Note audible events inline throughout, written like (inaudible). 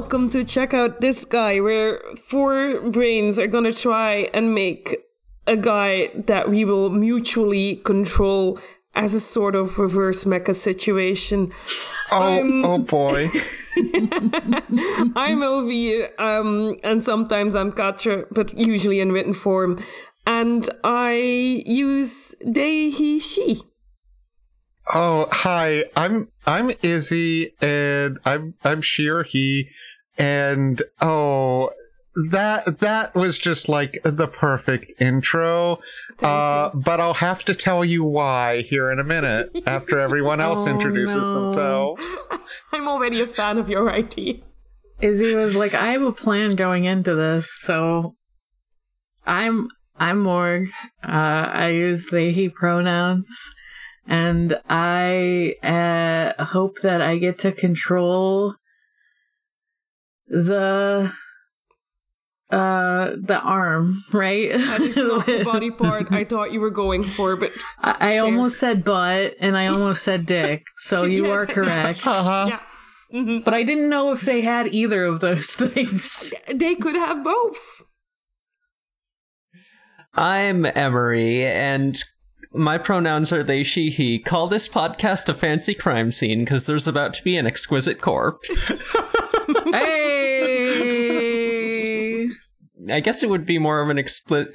Welcome to Check Out This Guy, where four brains are gonna try and make a guy that we will mutually control as a sort of reverse mecha situation. Oh, oh (laughs) boy. I'm LV, um, and sometimes I'm Quatre, but usually in written form. And I use they, he, she. Oh, hi. I'm I'm Izzy and I'm I'm Sheer he and oh that that was just like the perfect intro. Uh but I'll have to tell you why here in a minute after everyone else (laughs) Oh, introduces no. themselves. (laughs) I'm already a fan of your idea. Izzy was like, I have a plan going into this, so I'm I'm Morg. Uh, I use they he pronouns, and I uh, hope that I get to control the uh the arm, (laughs) right? That is not the (laughs) body part I thought you were going for, but I, I almost said butt and I almost said dick, so (laughs) you Yeah, are yeah. correct. Uh-huh. yeah. Mhm. But I didn't know if they had either of those things. They could have both. I'm Emory, and my pronouns are they, she, he. Call this podcast a fancy crime scene because there's about to be an exquisite corpse. (laughs) hey! I guess it would be more of an expli-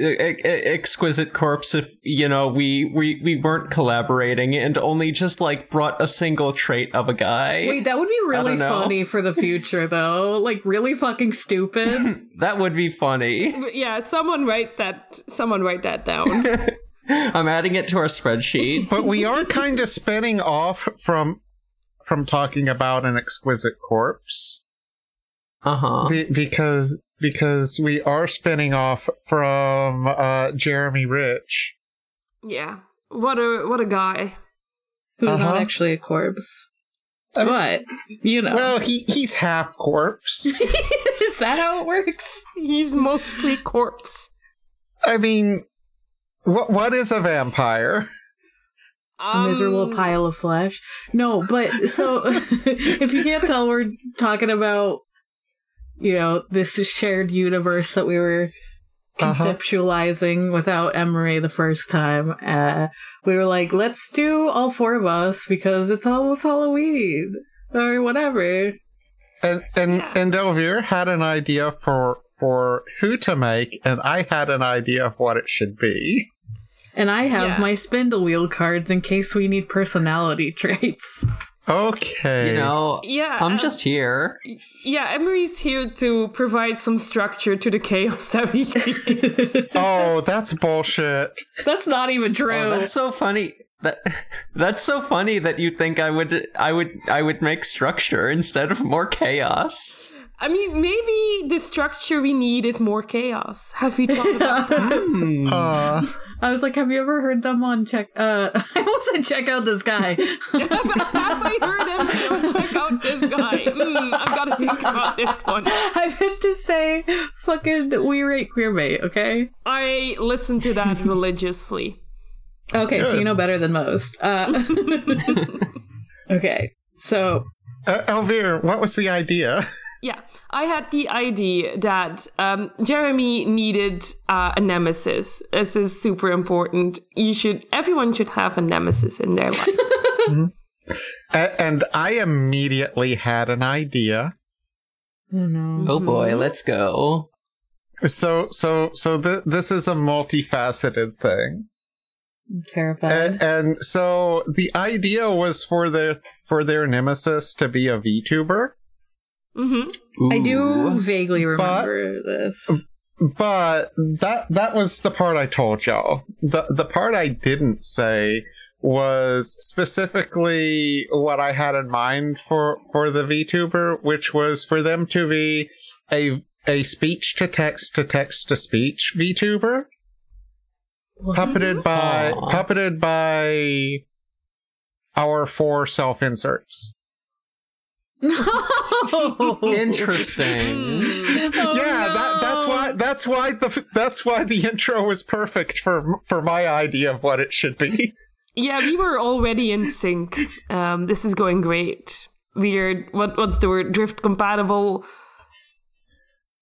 exquisite corpse if you know we, we we weren't collaborating and only just like brought a single trait of a guy. Wait, that would be really funny for the future, though. Like, really fucking stupid. (laughs) that would be funny. Yeah, someone write that. Someone write that down. (laughs) (laughs) I'm adding it to our spreadsheet. But we are kind of spinning off from from talking about an exquisite corpse. Uh huh. Be- because because we are spinning off from uh Jeremy Rich. yeah. What a what a guy. Who's Uh-huh. not actually a corpse. Um, But, you know. Well, he he's half corpse. (laughs) Is that how it works? He's mostly corpse. I mean, what what is a vampire? A miserable Um, pile of flesh. No, but so (laughs) if you can't tell, we're talking about you know this shared universe that we were Uh-huh. conceptualizing without Emory the first time. Uh, we were like, let's do all four of us because it's almost Halloween or whatever. And and Yeah. and Elvire had an idea for for who to make, and I had an idea of what it should be. And I have Yeah. my spindle wheel cards in case we need personality (laughs) traits. Okay. You know, Yeah. I'm um, just here. Yeah, Emory's here to provide some structure to the chaos that we (laughs) create. Oh, that's bullshit. That's not even true. Oh, that's so funny. That (laughs) that's so funny that you think I would I would I would make structure instead of more chaos. I mean, maybe the structure we need is more chaos. Have we talked about that? Hmm. Uh, I was like, have you ever heard them on check? Uh, (laughs) I almost said check out this guy. (laughs) Have I heard him? Check out this guy. Mm, I've got to think about this one. (laughs) I meant to say, fucking, we rate queerbait. Okay. I listen to that religiously. Okay, so you know better than most. Uh, okay, so uh, Elvire, what was the idea? Yeah, I had the idea that um, Jeremy needed uh, a nemesis. This is super important. You should, everyone should have a nemesis in their life. (laughs) A- and I immediately had an idea. oh no. Oh boy, let's go. So so so th- this is a multifaceted thing. I'm terrified. And, and so the idea was for their for their nemesis to be a VTuber, hmm I do vaguely remember this. but that that was the part I told y'all. The the part I didn't say was specifically what I had in mind for for the VTuber, which was for them to be a a speech to text to text to speech VTuber. What? puppeted by Aw. puppeted by our four self inserts. No. Interesting. (laughs) Oh, yeah, that, that's why that's why the that's why the intro was perfect for for my idea of what it should be. Yeah, we were already in sync. Um, this is going great. weird. What what's the word? Drift compatible.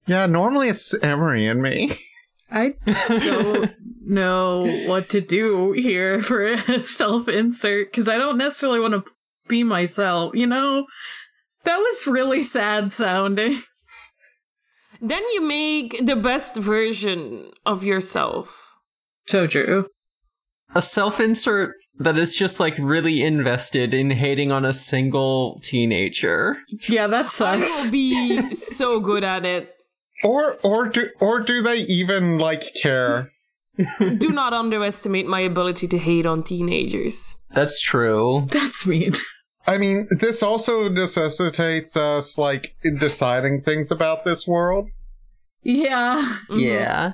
Yeah, normally it's Emory and me. (laughs) I don't know what to do here for a (laughs) self insert because I don't necessarily want to be myself, you know? That was really sad sounding. Then you make the best version of yourself. So true. A self insert that is just like really invested in hating on a single teenager. Yeah, that sucks. I will be (laughs) so good at it. Or or do or do they even like care? Do not underestimate my ability to hate on teenagers. That's true. That's mean. I mean, this also necessitates us like deciding things about this world. Yeah. (laughs) Yeah.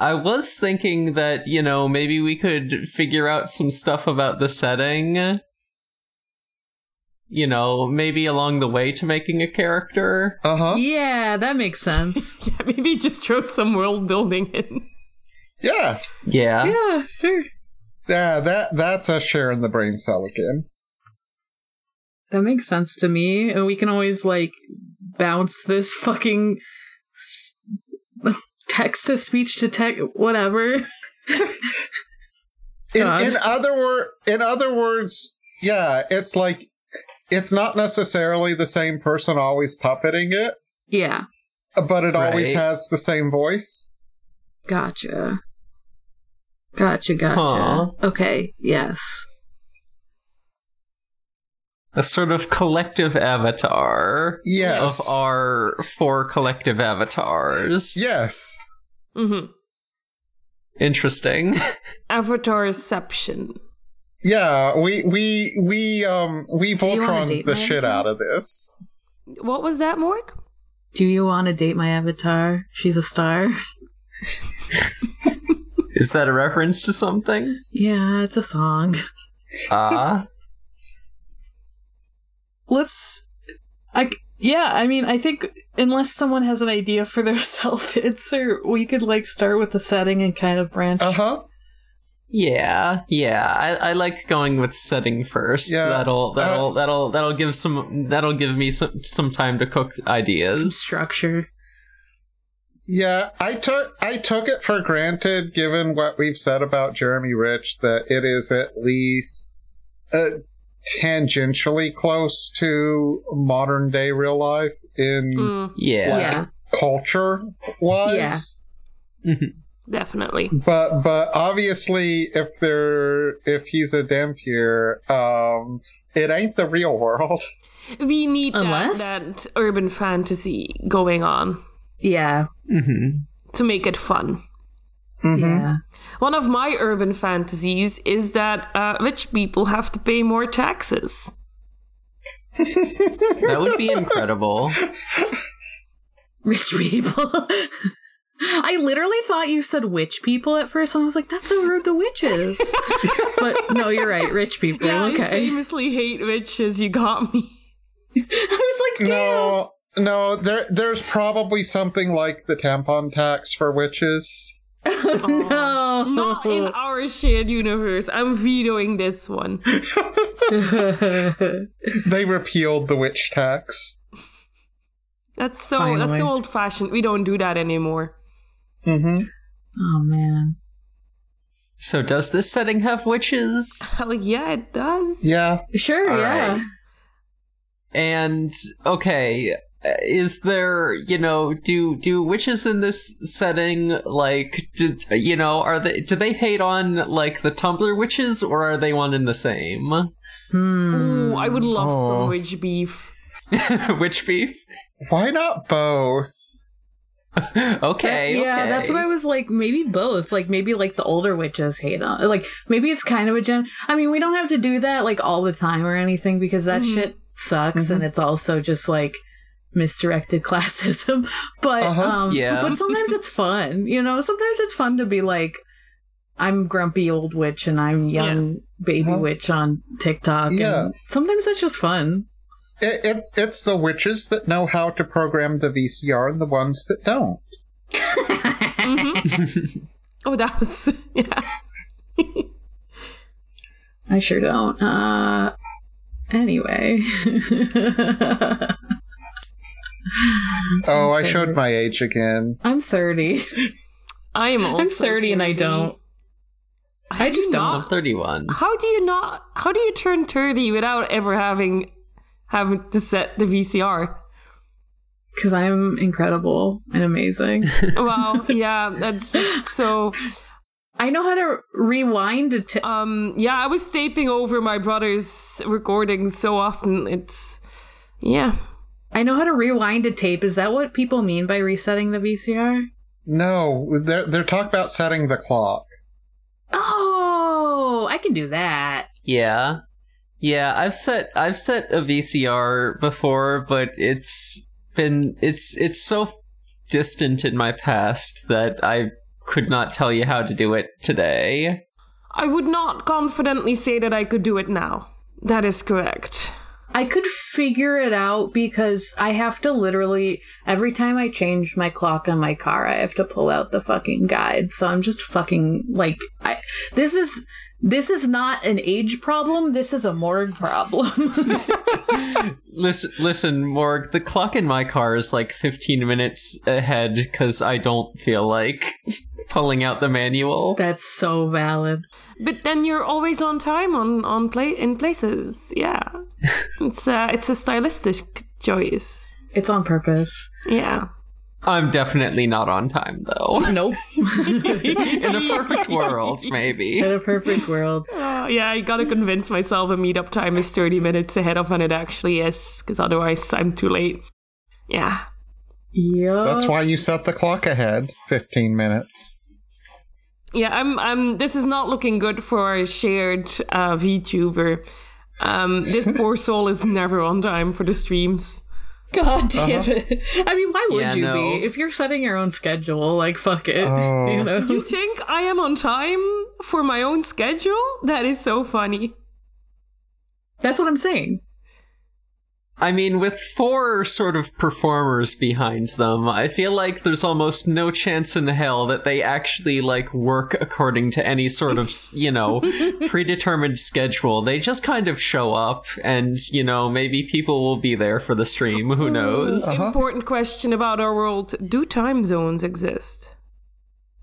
I was thinking that, you know, maybe we could figure out some stuff about the setting. You know, maybe along the way to making a character. Uh huh. Yeah, that makes sense. (laughs) Yeah, maybe just throw some world building in. Yeah, Yeah. yeah, sure. yeah. That that's us sharing the brain cell again. That makes sense to me. And we can always, like, bounce this fucking (laughs) text to speech to text, whatever. (laughs) In in other word, in other words, yeah, it's like it's not necessarily the same person always puppeting it, Yeah, but it always has the same voice. gotcha. Gotcha, gotcha. Huh. Okay, yes. A sort of collective avatar Yes. of our four collective avatars. Yes. hmm Interesting. (laughs) Avatarception. Yeah, we we we um we you Voltron the shit avatar? out of this. What was that, Morg? Do you want to date my avatar? She's a star. Is that a reference to something? Yeah, it's a song. Ah. Let's. I yeah. I mean, I think unless someone has an idea for their (laughs) self answer, we could like start with the setting and kind of branch. Uh huh. Yeah, yeah. I, I like going with setting first. Yeah, That'll uh, that'll that'll that'll give some that'll give me some some time to cook ideas. Some structure. Yeah, I took I took it for granted, given what we've said about Jeremy Rich, that it is at least uh, tangentially close to modern day real life in Mm, Yeah. Like- Yeah. culture wise. definitely. But but obviously, if they're if he's a dhampir, um, it ain't the real world. (laughs) We need that, that urban fantasy going on Yeah. Mm-hmm. to make it fun. Mhm. Yeah. One of my urban fantasies is that uh, rich people have to pay more taxes. That would be incredible. (laughs) Rich people. (laughs) I literally thought you said witch people at first, and I was like, "That's so rude to witches." (laughs) but no, you're right. Rich people. Yeah, I okay. famously hate witches. You got me. I was like, "Damn." No, no, there there's probably something like the tampon tax for witches. (laughs) no. Not in our shared universe. I'm vetoing this one. (laughs) They repealed the witch tax. That's so that's so old fashioned. We don't do that anymore. Mm-hmm. oh man. So does this setting have witches? Hell yeah, it does. Yeah. Sure. All yeah. right. And okay, is there, you know, do do witches in this setting like did you know, are they do they hate on like the Tumblr witches or are they one in the same? Hmm. Ooh, I would love Oh. some witch beef. (laughs) Witch beef? Why not both? (laughs) okay, yeah, okay. that's what I was like. Maybe both. Like maybe like the older witches hate on. Like maybe it's kind of a gen. I mean, we don't have to do that like all the time or anything because that Mhm. shit sucks, and it's also just like misdirected (laughs) classism. But Uh-huh. um, Yeah. But sometimes it's fun. You know, sometimes it's fun to be like. I'm grumpy old witch and I'm young baby Uh-huh. witch on TikTok. Yeah. And sometimes that's just fun. It, it, it's the witches that know how to program the VCR and the ones that don't. Mhm. (laughs) (laughs) oh, that was yeah. I sure don't. Uh, Anyway. Oh, I showed my age again. I'm 30. I am also I'm 30 and I don't. I just not? don't. I'm 31. How do you not? How do you turn 30 without ever having having to set the VCR? Because I'm incredible and amazing. (laughs) Wow, yeah, that's just (laughs) so. I know how to rewind a t- Um, yeah, I was taping over my brother's recordings so often. It's yeah. I know how to rewind a tape. Is that what people mean by resetting the VCR? No, they're they're talking about setting the clock. Oh, I can do that. Yeah. Yeah, I've set I've set a VCR before, but it's been it's it's so distant in my past that I could not tell you how to do it today. I would not confidently say that I could do it now. That is correct. I could figure it out because I have to literally every time I change my clock on my car, I have to pull out the fucking guide. So I'm just fucking like I this is this is not an age problem, this is a Morg problem. (laughs) Listen, listen, Morg. The clock in my car is like 15 minutes ahead because I don't feel like pulling out the manual. That's so valid. But then you're always on time on on play in places. Yeah, (laughs) it's uh, it's a stylistic choice. It's on purpose. Yeah. I'm definitely not on time though. (laughs) Nope. (laughs) in a perfect world, maybe. In a perfect world. Uh, yeah, I gotta convince myself a meetup time is 30 minutes ahead of when it actually is, because otherwise I'm too late. Yeah. Yep. That's why you set the clock ahead 15 minutes. Yeah, I'm I'm this is not looking good for our shared uh VTuber. Um this (laughs) poor soul is never on time for the streams. God damn it. I mean, why would Yeah, you no. be? If you're setting your own schedule, like, fuck it. (laughs) Oh. You know? You think I am on time for my own schedule? That is so funny. That's what I'm saying. I mean, with four sort of performers behind them, I feel like there's almost no chance in hell that they actually, like, work according to any sort of, you know, (laughs) predetermined schedule. They just kind of show up, and, you know, maybe people will be there for the stream. Who uh, knows? Uh-huh. Important question about our world. Do time zones exist?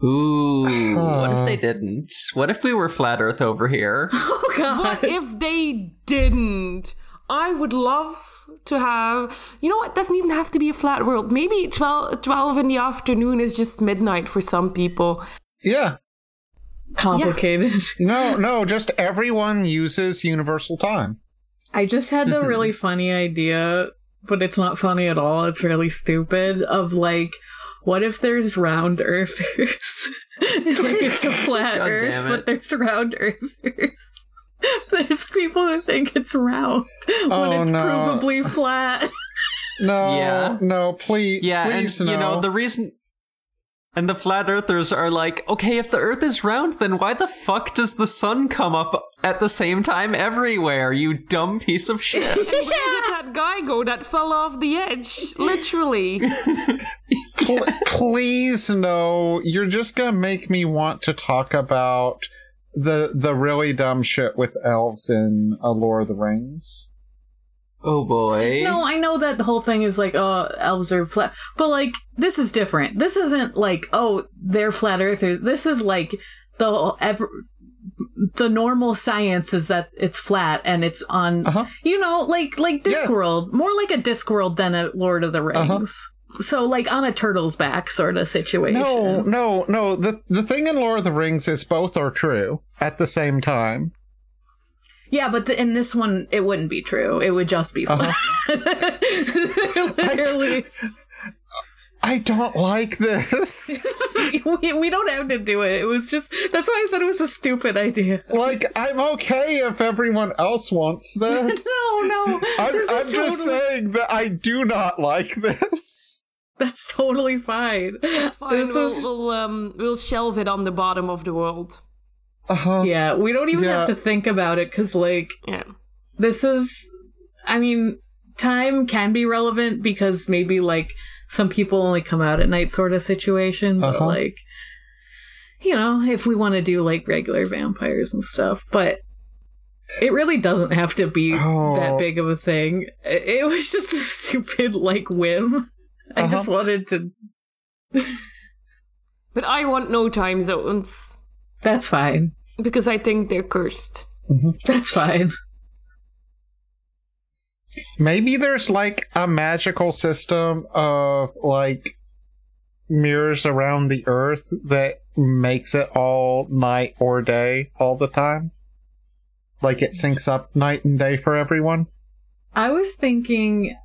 Ooh, what if uh. they didn't? What if we were flat Earth over here? (laughs) Oh, God. What if they didn't? I would love to have. You know what? It doesn't even have to be a flat world. Maybe 12, 12 in the afternoon is just midnight for some people. Yeah. Complicated. (laughs) No, no, just everyone uses universal time. I just had the really (laughs) funny idea, but it's not funny at all. It's really stupid. Of like, what if there's round earthers? (laughs) it's like it's a flat God earth, damn it. but there's round earthers. (laughs) There's people who think it's round (laughs) when Oh, it's no. provably flat. (laughs) No, Yeah. no, please, Yeah, please and no. you know the reason. And the flat earthers are like, okay, if the Earth is round, then why the fuck does the sun come up at the same time everywhere? You dumb piece of shit. Where did that guy go that fell off the edge? Literally. Pl- please no. You're just gonna make me want to talk about the the really dumb shit with elves in A Lord of the Rings. oh boy. No, I know that the whole thing is like, oh, elves are flat, but like this is different. This isn't like, oh, they're flat earthers. This is like the ever the normal science is that it's flat and it's on, Uh-huh. you know, like like Yeah. Discworld, more like a Discworld than a Lord of the Uh-huh. So like on a turtle's back sort of situation. No, no, no. The the thing in Lord of the Rings is both are true at the same time. Yeah, but the, in this one, it wouldn't be true. It would just be flat. Uh-huh. (laughs) Literally. I don't like this. (laughs) we, we don't have to do it. It was just that's why I said it was a stupid idea. like, I'm okay if everyone else wants (laughs) this. No, no. I'm, I'm is just totally, saying that I do not like this. (laughs) that's totally fine. It's fine. This We'll, is- we'll, um, we'll shelve it on the bottom of the world. Uh-huh. yeah, we don't even Yeah. have to think about it because like Yeah. this is. I mean, time can be relevant because maybe like some people only come out at night sort of situation, but Uh-huh. like. You know, if we want to do like regular vampires and stuff, but It really doesn't have to be Oh. that big of a thing. It, it was just a (laughs) stupid like whim. I Uh-huh. just wanted to. (laughs) But I want no time zones That's fine. because I think they're cursed. That's fine. Maybe there's like a magical system of like mirrors around the earth that makes it all night or day all the time. Like it syncs up night and day for everyone. I was thinking.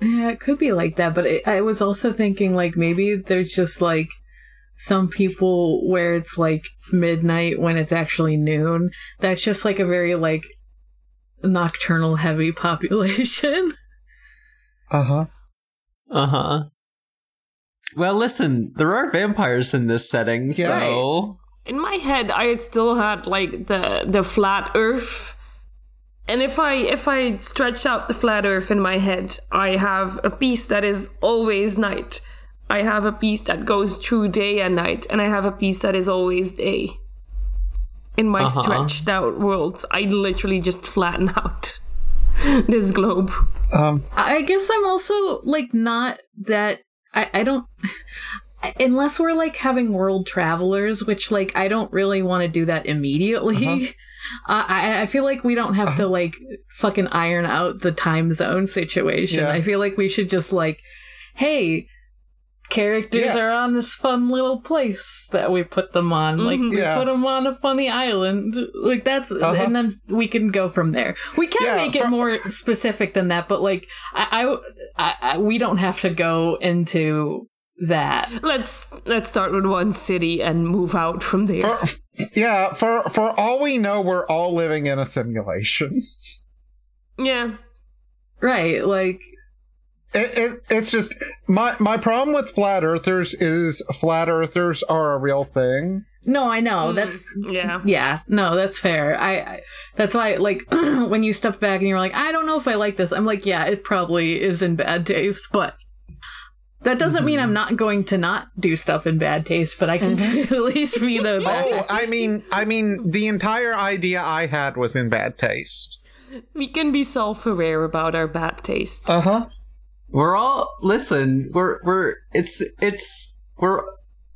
Yeah, it could be like that, but it, I was also thinking like maybe there's just like some people where it's like midnight when it's actually noon. That's just like a very like nocturnal heavy (laughs) population. Uh huh. Uh huh. Well, listen, there are vampires in this setting, Yeah. so In my head, I still had like the the flat Earth, and if I if I stretch out the flat Earth in my head, I have a piece that is always night. I have a piece that goes through day and night, and I have a piece that is always day. In my Uh-huh. stretched out worlds, I literally just flatten (laughs) out (laughs) this globe. Um. I guess I'm also like not that I, I don't (laughs) unless we're like having world travelers, which like I don't really want to do that immediately. Uh, I I feel like we don't have to like fucking iron out the time zone situation. Yeah. I feel like we should just like, hey, characters Yeah. are on this fun little place that we put them on. Like Mhm. we Yeah. put them on a funny island. Like that's Uh-huh. and then we can go from there. We can Yeah, make it for- more specific than that, but like I, I, I, I we don't have to go into that. Let's let's start with one city and move out from there. For, yeah. For for all we know, we're all living in a simulation. yeah. Right, like It, it, it's just my my problem with flat earthers is flat earthers are a real thing. no, I know Mm, that's yeah. yeah, no, that's fair. I, I that's why like (clears throat) when you step back and you're like, I don't know if I like this. I'm like, yeah, it probably is in bad taste, but that doesn't mean I'm not going to not do stuff in bad taste, but I can (laughs) at least be the (laughs) Oh, I mean, I mean, the entire idea I had was in bad taste. We can be self-aware about our bad taste. Uh huh. we're all listen. We're we're it's it's we're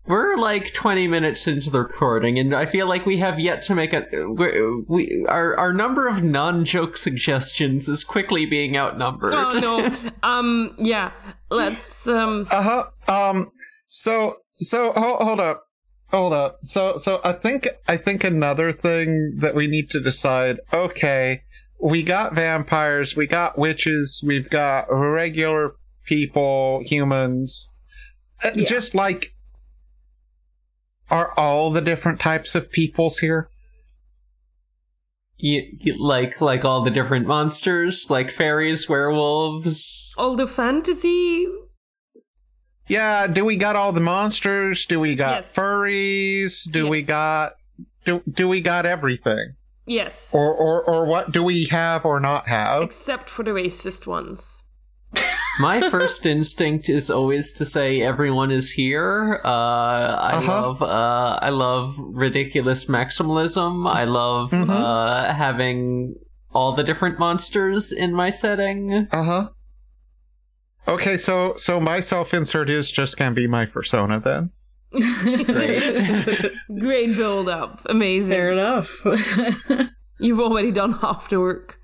we're like twenty minutes into the recording, and I feel like we have yet to make a we're, our our number of non joke suggestions is quickly being outnumbered. oh no. (laughs) Um yeah. Let's um Uh huh. Um. So so hold, hold up, hold up. So so I think I think another thing that we need to decide. Okay, we got vampires, we got witches, we've got regular people, humans. Uh, Yeah. Just like. Are all the different types of peoples here? You, you- like like all the different monsters, like fairies, werewolves. all the fantasy Yeah, do we got all the monsters? Do we got Yes. furries? Do we got do do we got everything? yes. Or or or what do we have or not have? Except for the racist ones. (laughs) My first instinct is always to say everyone is here. Uh, I Uh-huh. love uh, I love ridiculous maximalism. I love Mhm. uh, having all the different monsters in my setting. Uh-huh. Okay, so so my self-insert is just gonna be my persona then. (laughs) Great. Great build up. Amazing. Fair enough. (laughs) You've already done half the work.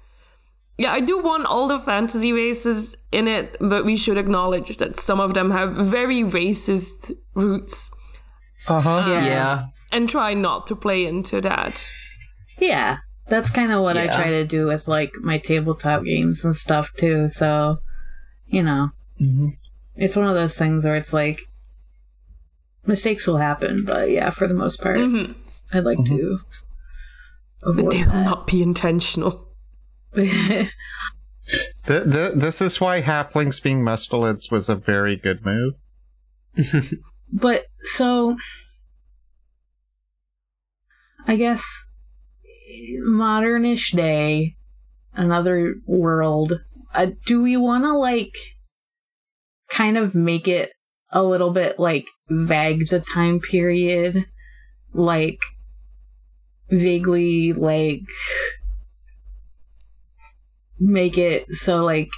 Yeah, I do want all the fantasy races in it, but we should acknowledge that some of them have very racist roots Uh-huh. yeah. Yeah. and try not to play into that. Yeah. That's kind of what I try to do with like my tabletop games and stuff too. So, you know, Mhm. it's one of those things where it's like mistakes will happen, but yeah, for the most part, Mhm. I'd like to avoid but They will that. not be intentional. (laughs) Th- th- this is why halflings being mustelids was a very good move. (laughs) But so, I guess modernish day, another world. Uh, do we want to like kind of make it a little bit like vague the time period, like vaguely like make it so like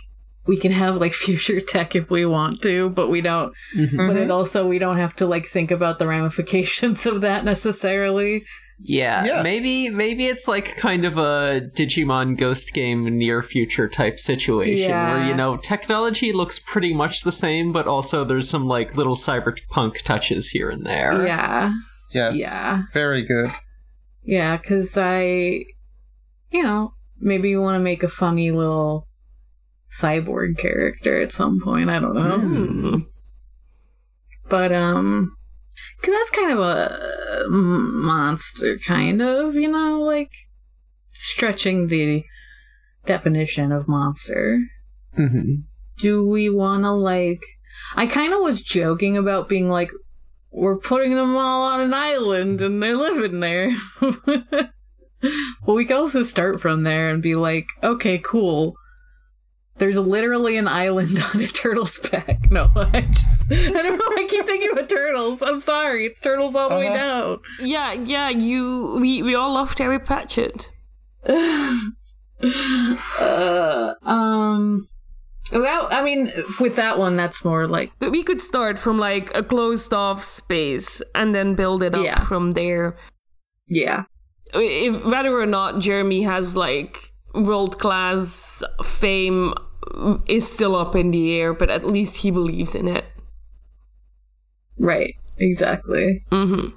we can have like (laughs) future tech if we want to, but we don't. Mhm. But it also we don't have to like think about the ramifications (laughs) of that necessarily. Yeah, Yeah. maybe maybe it's like kind of a Digimon Ghost game near future type situation where you know technology looks pretty much the same, but also there's some like little cyberpunk touches here and there. Yeah, Yes. Yeah. Very good. yeah, because I, you know, maybe you want to make a funny little cyborg character at some point. I don't know. Hmm. but um because that's kind of a monster kind of you know like stretching the definition of monster hmm do we want to like i kind of was joking about being like we're putting them all on an island and they're living there (laughs) (laughs) well we could also start from there and be like okay cool there's literally an island (laughs) on a turtle's back. (laughs) No, I just I don't know. I keep thinking about turtles. I'm sorry. It's turtles all the way Uh-huh. down. Yeah, yeah, you we, we all love Terry Pratchett. uh, um. Well, I mean, with that one, that's more like But we could start from like a closed off space and then build it up Yeah. from there. yeah, If whether or not Jeremy has like world class fame is still up in the air, but at least he believes in it. right, exactly. hmm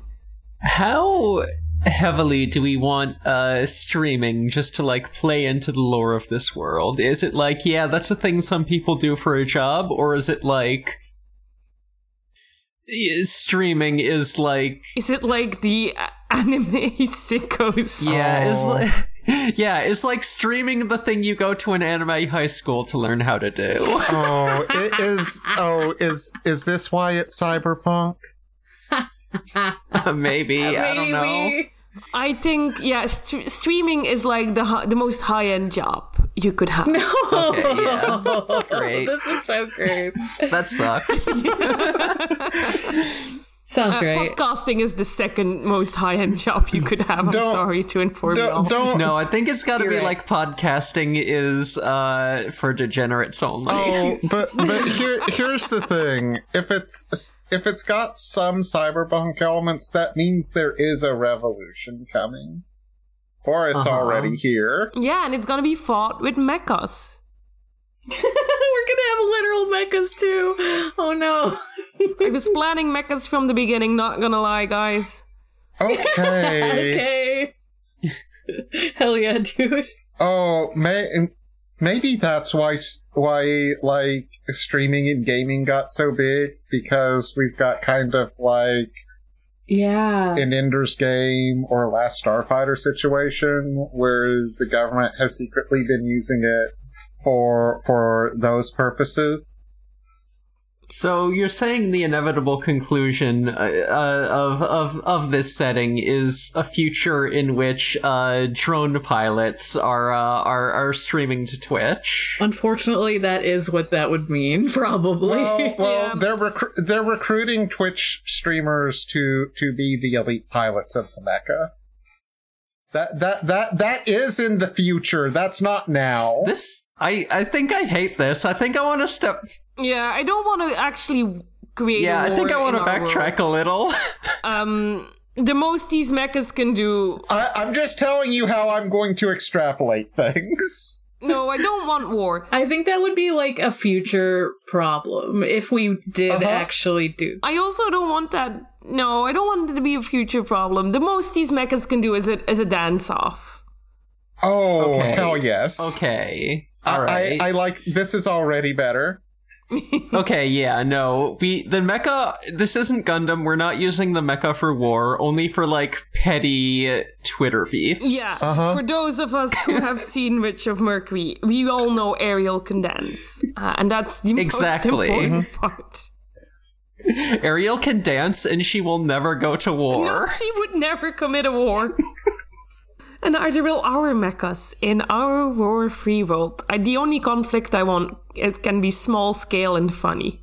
How heavily do we want uh streaming just to like play into the lore of this world? Is it like, yeah, that's a thing some people do for a job, or is it like streaming is like Is it like the a- anime sickos? yeah, is Oh. like (laughs) yeah, it's like streaming the thing you go to an anime high school to learn how to do. Oh, (laughs) it is. Oh, is is this why it's cyberpunk? (laughs) Maybe, I don't know. I think yeah, st- streaming is like the hi- the most high end job you could have. No. Okay, yeah. Great. This is so gross. That sucks. Sounds Uh, right. Podcasting is the second most high end job you could have. I'm Don't- sorry to inform you all. Don't. don't No, I think it's got to be right. like podcasting is uh for degenerates only. Oh, but but here here's the thing. If it's if it's got some cyberpunk elements, that means there is a revolution coming, or it's Uh-huh. already here. Yeah, and it's gonna be fought with mechas. (laughs) We're gonna have literal mechas too. Oh no. I was planning mechas from the beginning. Not gonna lie, guys. Okay. (laughs) okay. (laughs) Hell yeah, dude. Oh, may, maybe that's why why like streaming and gaming got so big because we've got kind of like Yeah. an Ender's Game or Last Starfighter situation where the government has secretly been using it for for those purposes. So you're saying the inevitable conclusion uh, uh, of of of this setting is a future in which uh, drone pilots are uh, are are streaming to Twitch. Unfortunately, that is what that would mean, (laughs) probably. Well, well, (laughs) Yeah. they're recru- they're recruiting Twitch streamers to to be the elite pilots of the mecha. That that that that is in the future. That's not now. This I I think I hate this. I think I want to step. Yeah, I don't want to actually create. Yeah, I think I want to in our backtrack a little. (laughs) Um, the most these mechas can do. I, I'm just telling you how I'm going to extrapolate things. (laughs) No, I don't want war. I think that would be like a future problem if we did Uh-huh. actually do. I also don't want that. No, I don't want it to be a future problem. The most these mechas can do is a is a dance off. Oh Okay. hell yes! okay. I- All right. I, I like this is already better. (laughs) okay, yeah, no. We the mecha this isn't Gundam. We're not using the mecha for war, only for like petty Twitter beefs. Yeah, Uh-huh. for those of us who have (laughs) seen Witch of Mercury, we all know Aerial can dance, uh, and that's the Exactly. most important part. Aerial can dance and she will never go to No, war. she would never commit a war. (laughs) and neither will our mechas in our war-free world. The only conflict I want it can be small scale and funny.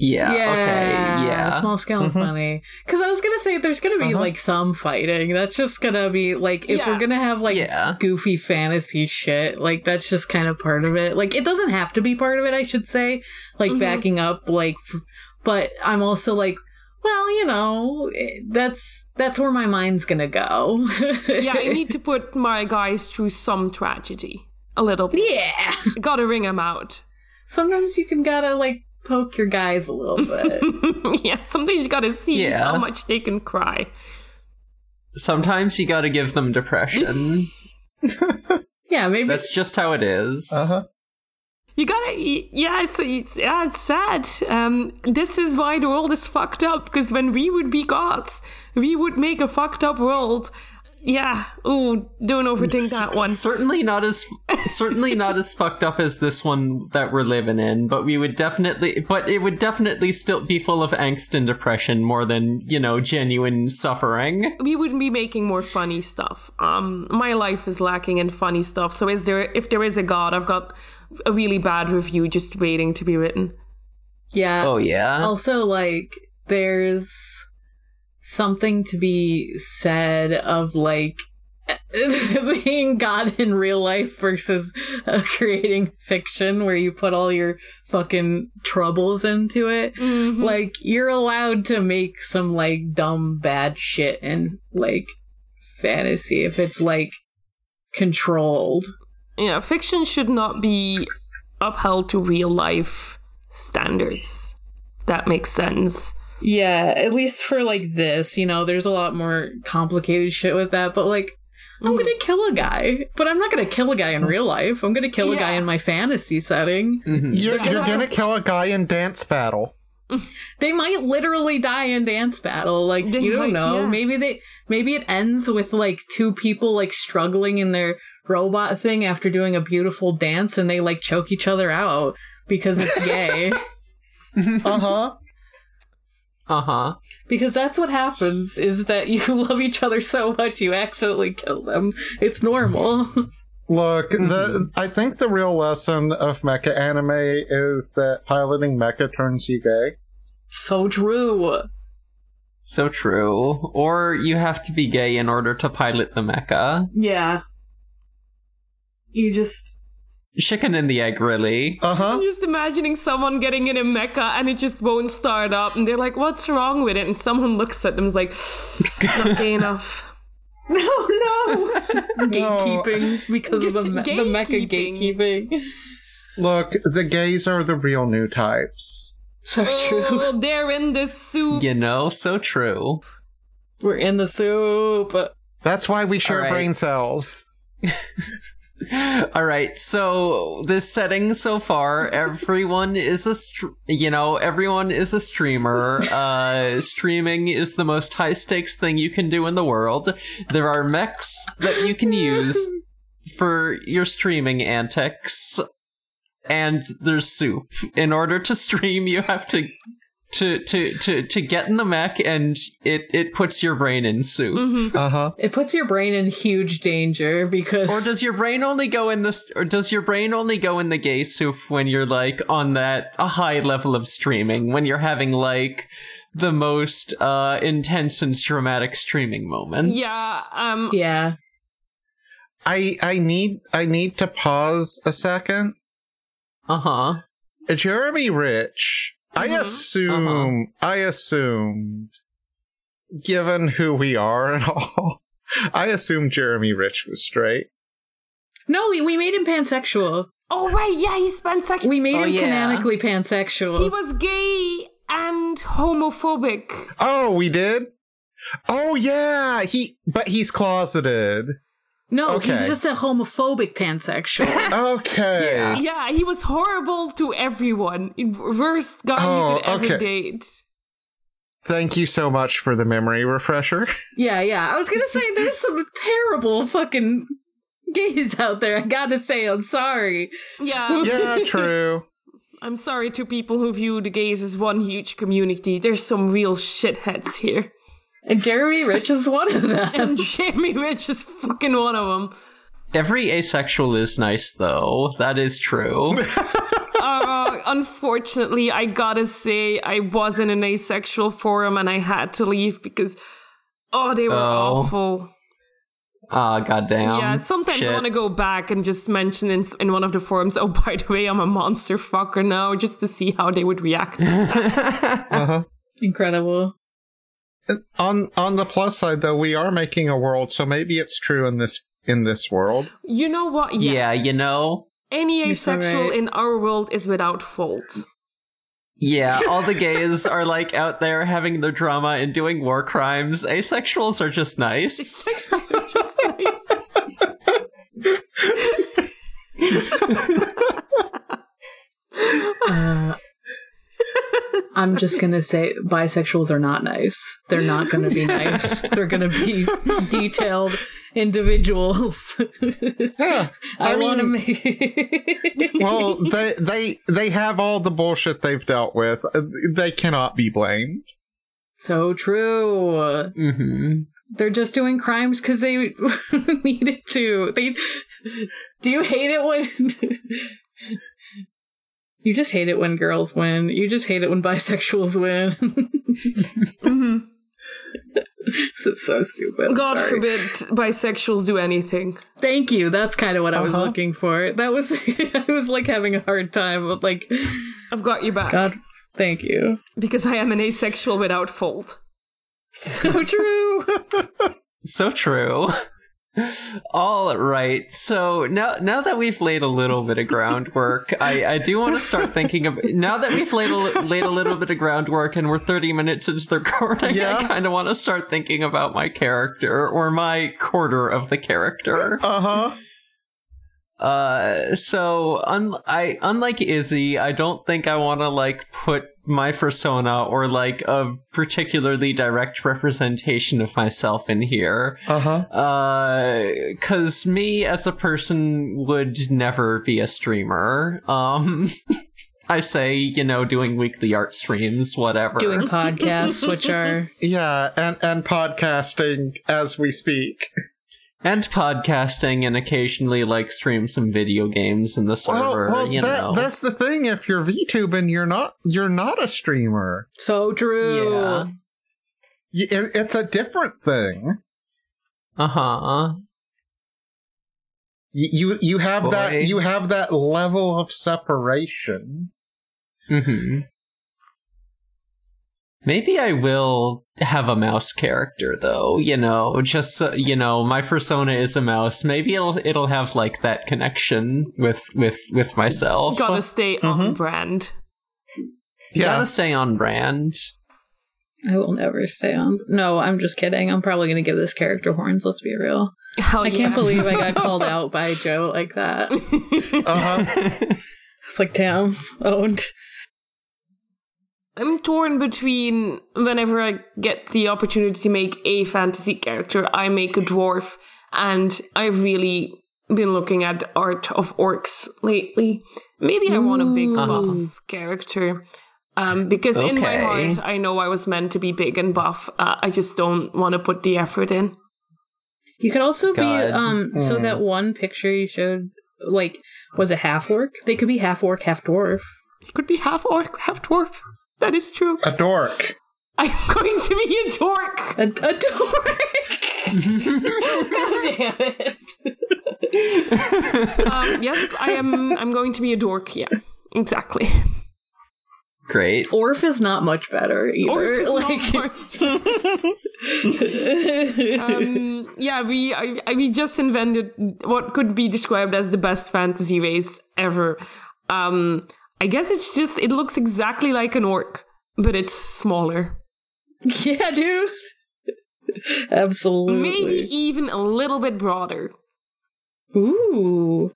Yeah. Okay. Yeah. small scale and Mhm. funny. Because I was gonna say there's gonna be Uh-huh. like some fighting. That's just gonna be like if Yeah. we're gonna have like Yeah. goofy fantasy shit, like that's just kind of part of it. Like it doesn't have to be part of it, I should say. Like Mhm. backing up, like, f- but I'm also like. Well, you know, eh, that's that's where my mind's gonna go. (laughs) Yeah, I need to put my guys through some tragedy. A little bit. yeah. (laughs) Gotta ring them out. Sometimes you can gotta like poke your guys a little bit. (laughs) yeah, sometimes you gotta see Yeah. how much they can cry. Sometimes you got to give them depression. yeah, maybe That's just how it is. Uh-huh. You gotta, yeah, it's, it's, yeah, it's sad. Um, this is why the world is fucked up, because when we would be gods, we would make a fucked up world. Yeah, ooh, don't overthink that one. Certainly not as certainly not as fucked up as this one that we're living in, but we would definitely but it would definitely still be full of angst and depression more than, you know, genuine suffering. We wouldn't be making more funny stuff. Um, my life is lacking in funny stuff. So is there, if there is a god, I've got a really bad review just waiting to be written. yeah. Oh yeah. also like there's something to be said of like (laughs) being god in real life versus uh, creating fiction where you put all your fucking troubles into it Mhm. like you're allowed to make some like dumb bad shit in like fantasy if it's like controlled Yeah, fiction should not be upheld to real life standards. That makes sense. Yeah, at least for like this, you know, there's a lot more complicated shit with that, but like I'm Mhm. gonna kill a guy, but I'm not gonna kill a guy in real life. I'm gonna kill a guy in my fantasy setting. Mhm. You're, Yeah. you're gonna kill a guy in dance battle. (laughs) They might literally die in dance battle. Like They you don't know. yeah. Maybe they maybe it ends with like two people like struggling in their robot thing after doing a beautiful dance and they like choke each other out because it's gay. (laughs) Uh huh. Uh-huh. Because that's what happens is that you (laughs) love each other so much you accidentally kill them. It's normal. Look, Mm-hmm. the I think the real lesson of mecha anime is that piloting mecha turns you gay. so true. So true. Or you have to be gay in order to pilot the mecha. Yeah. You just Chicken and the egg, really. Uh huh. I'm just imagining someone getting in a mecha and it just won't start up, and they're like, "What's wrong with it?" And someone looks at them, and is like, "Not (laughs) gay enough." (laughs) No, no. (laughs) gatekeeping because of the me- the mecha Gatekeeping. gatekeeping. Look, the gays are the real new types. So true. Oh, they're in the soup. You know, so true. We're in the soup. That's why we share All right. brain cells. All right, so this setting so far, everyone is a, str- you know, everyone is a streamer. Uh, streaming is the most high stakes thing you can do in the world. There are mechs that you can use for your streaming antics, and there's soup. In order to stream, you have to. To, to to to get in the mech and it it puts your brain in soup. Mhm. Uh huh. It puts your brain in huge danger because Or does your brain only go in this? Or does your brain only go in the gay soup when you're like on that a high level of streaming? When you're having like the most uh intense and dramatic streaming moments? Yeah. Um. yeah. I I need I need to pause a second. Uh huh. Jeremy Rich. I Mhm. assume I assumed given who we are and (laughs) all, I assumed Jeremy Rich was straight. No, we, we made him pansexual. Oh right, yeah, he's pansexual. We made Oh, him yeah. canonically pansexual. He was gay and homophobic. Oh, we did? Oh yeah, he but he's closeted. No, he's just a homophobic pansexual. (laughs) Okay. Yeah. Yeah, he was horrible to everyone. Worst guy Oh, you could oh, ever okay. date. Thank you so much for the memory refresher. (laughs) yeah, yeah. I was gonna say there's some terrible fucking gays out there. I gotta say, I'm sorry. Yeah. (laughs) yeah, true. I'm sorry to people who view the gays as one huge community. There's some real shitheads here. And Jeremy Rich is one of them. And Jamie Rich is fucking one of them. Every asexual is nice, though. That is true. (laughs) (laughs) Uh, unfortunately, I gotta say, I was in an asexual forum and I had to leave because, oh, they were Oh. awful. Ah, goddamn. yeah, sometimes I want to go back and just mention in, in one of the forums, oh, by the way, I'm a monster fucker now, just to see how they would react. (laughs) Uh-huh. Incredible. On on the plus side, though, we are making a world, so maybe it's true in this in this world. you know what? yeah, you know. Any asexual right. in our world is without fault. Yeah, all the (laughs) gays are like out there having their drama and doing war crimes. Asexuals are just nice. Just nice. (laughs) (laughs) Uh, I'm just gonna say bisexuals are not nice. They're not gonna be (laughs) nice. They're gonna be detailed individuals. Yeah, (laughs) I, I want to mean- make. (laughs) well, they they they have all the bullshit they've dealt with. Uh, They cannot be blamed. so true. hmm They're just doing crimes because they needed to. They. Do you hate it when? You just hate it when girls win. You just hate it when bisexuals win. (laughs) Mhm. it's so stupid. I'm God sorry. forbid bisexuals do anything. Thank you. That's kind of what I was Uh-huh. looking for. That was (laughs) I was like having a hard time with like I've got you back. God. Thank you. Because I am an asexual without fault. So true. (laughs) So true. All right. So now now that we've laid a little bit of groundwork, (laughs) I, I do want to start thinking of now that we've laid a, laid a little bit of groundwork and we're 30 minutes into the recording, Yeah. I kind of want to start thinking about my character or my quarter of the character. Uh huh. Uh, so un- I unlike Izzy, I don't think I want to like put my persona or like a particularly direct representation of myself in here. Uh huh. Uh, cause me as a person would never be a streamer. Um, (laughs) I say, you know, doing weekly art streams, whatever. Doing podcasts, which are (laughs) Yeah, and and podcasting as we speak. And podcasting and occasionally like stream some video games in the server, you that, know. that's the thing. If you're VTubing, you're not you're not a streamer. so true. Yeah. It- It's a different thing. Uh-huh. You you have Boy. that you have that level of separation. Mm-hmm. Maybe I will have a mouse character though, you know, just so, you know, my persona is a mouse. Maybe it'll it'll have like that connection with with with myself. Gotta stay on Mhm. brand. Yeah. Gotta stay on brand. I will never stay on. No, I'm just kidding. I'm probably gonna give this character horns. Let's be real. Hell I can't yeah. believe I got called (laughs) out by Joe like that. (laughs) Uh huh. It's like, damn, owned. I'm torn between whenever I get the opportunity to make a fantasy character, I make a dwarf, and I've really been looking at art of orcs lately. Maybe I want a big buff character. Um, because in my heart, I know I was meant to be big and buff. Uh, I just don't want to put the effort in. You could also be God. um. So Hmm. that one picture you showed, like, was it half orc? They could be half orc, half dwarf. It could be half orc, half dwarf. That is true. A dork. I'm going to be a dork. A, a dork. God damn it. Um, yes, I am. I'm going to be a dork. Yeah, exactly. Great. Orf is not much better either. Orc is like, not much. um, yeah, we I, I, we just invented what could be described as the best fantasy race ever. Um, I guess it's just it looks exactly like an orc, but it's smaller. (laughs) yeah, dude. Absolutely. Maybe even a little bit broader. Ooh.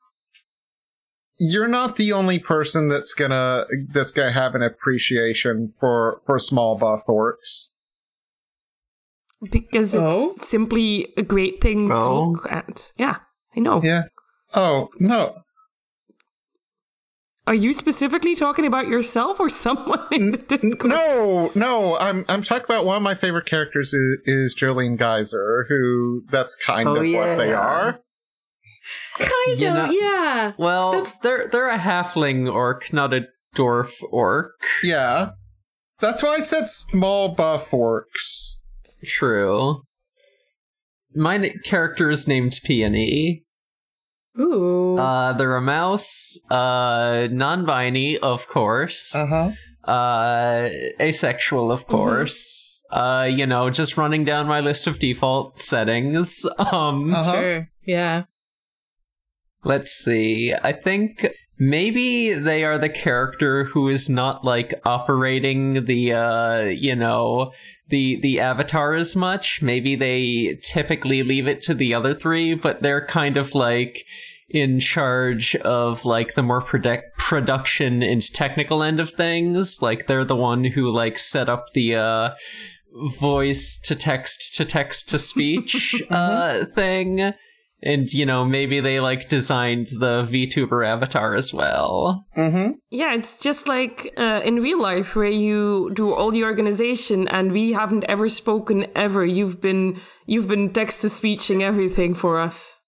You're not the only person that's gonna that's gonna have an appreciation for for small buff orcs. Because it's Oh? simply a great thing to Oh. look at. Yeah, I know. Yeah. Oh no. Are you specifically talking about yourself or someone in the Discord? No, no. I'm I'm talking about one of my favorite characters is, is Jolene Geyser, who that's kind Oh, of what they are. Kind You of, know- yeah. Well, That's- they're they're a halfling orc, not a dwarf orc. Yeah. That's why I said small buff orcs. True. My character is named Peony. Ooh. Uh, they're a mouse, uh, non-binary, of course. Uh-huh. uh asexual of course uh you know just running down my list of default settings (laughs) um Uh-huh. Sure. Yeah. let's see i think maybe they are the character who is not like operating the uh you know the the avatar as much. Maybe they typically leave it to the other three but they're kind of like in charge of like the more product production and technical end of things. Like they're the one who like set up the uh voice to text to text to speech (laughs) uh thing and you know maybe they like designed the VTuber avatar as well. Mm-hmm. Yeah, it's just like uh, in real life where you do all the organization and we haven't ever spoken ever. You've been you've been text to speeching everything for us.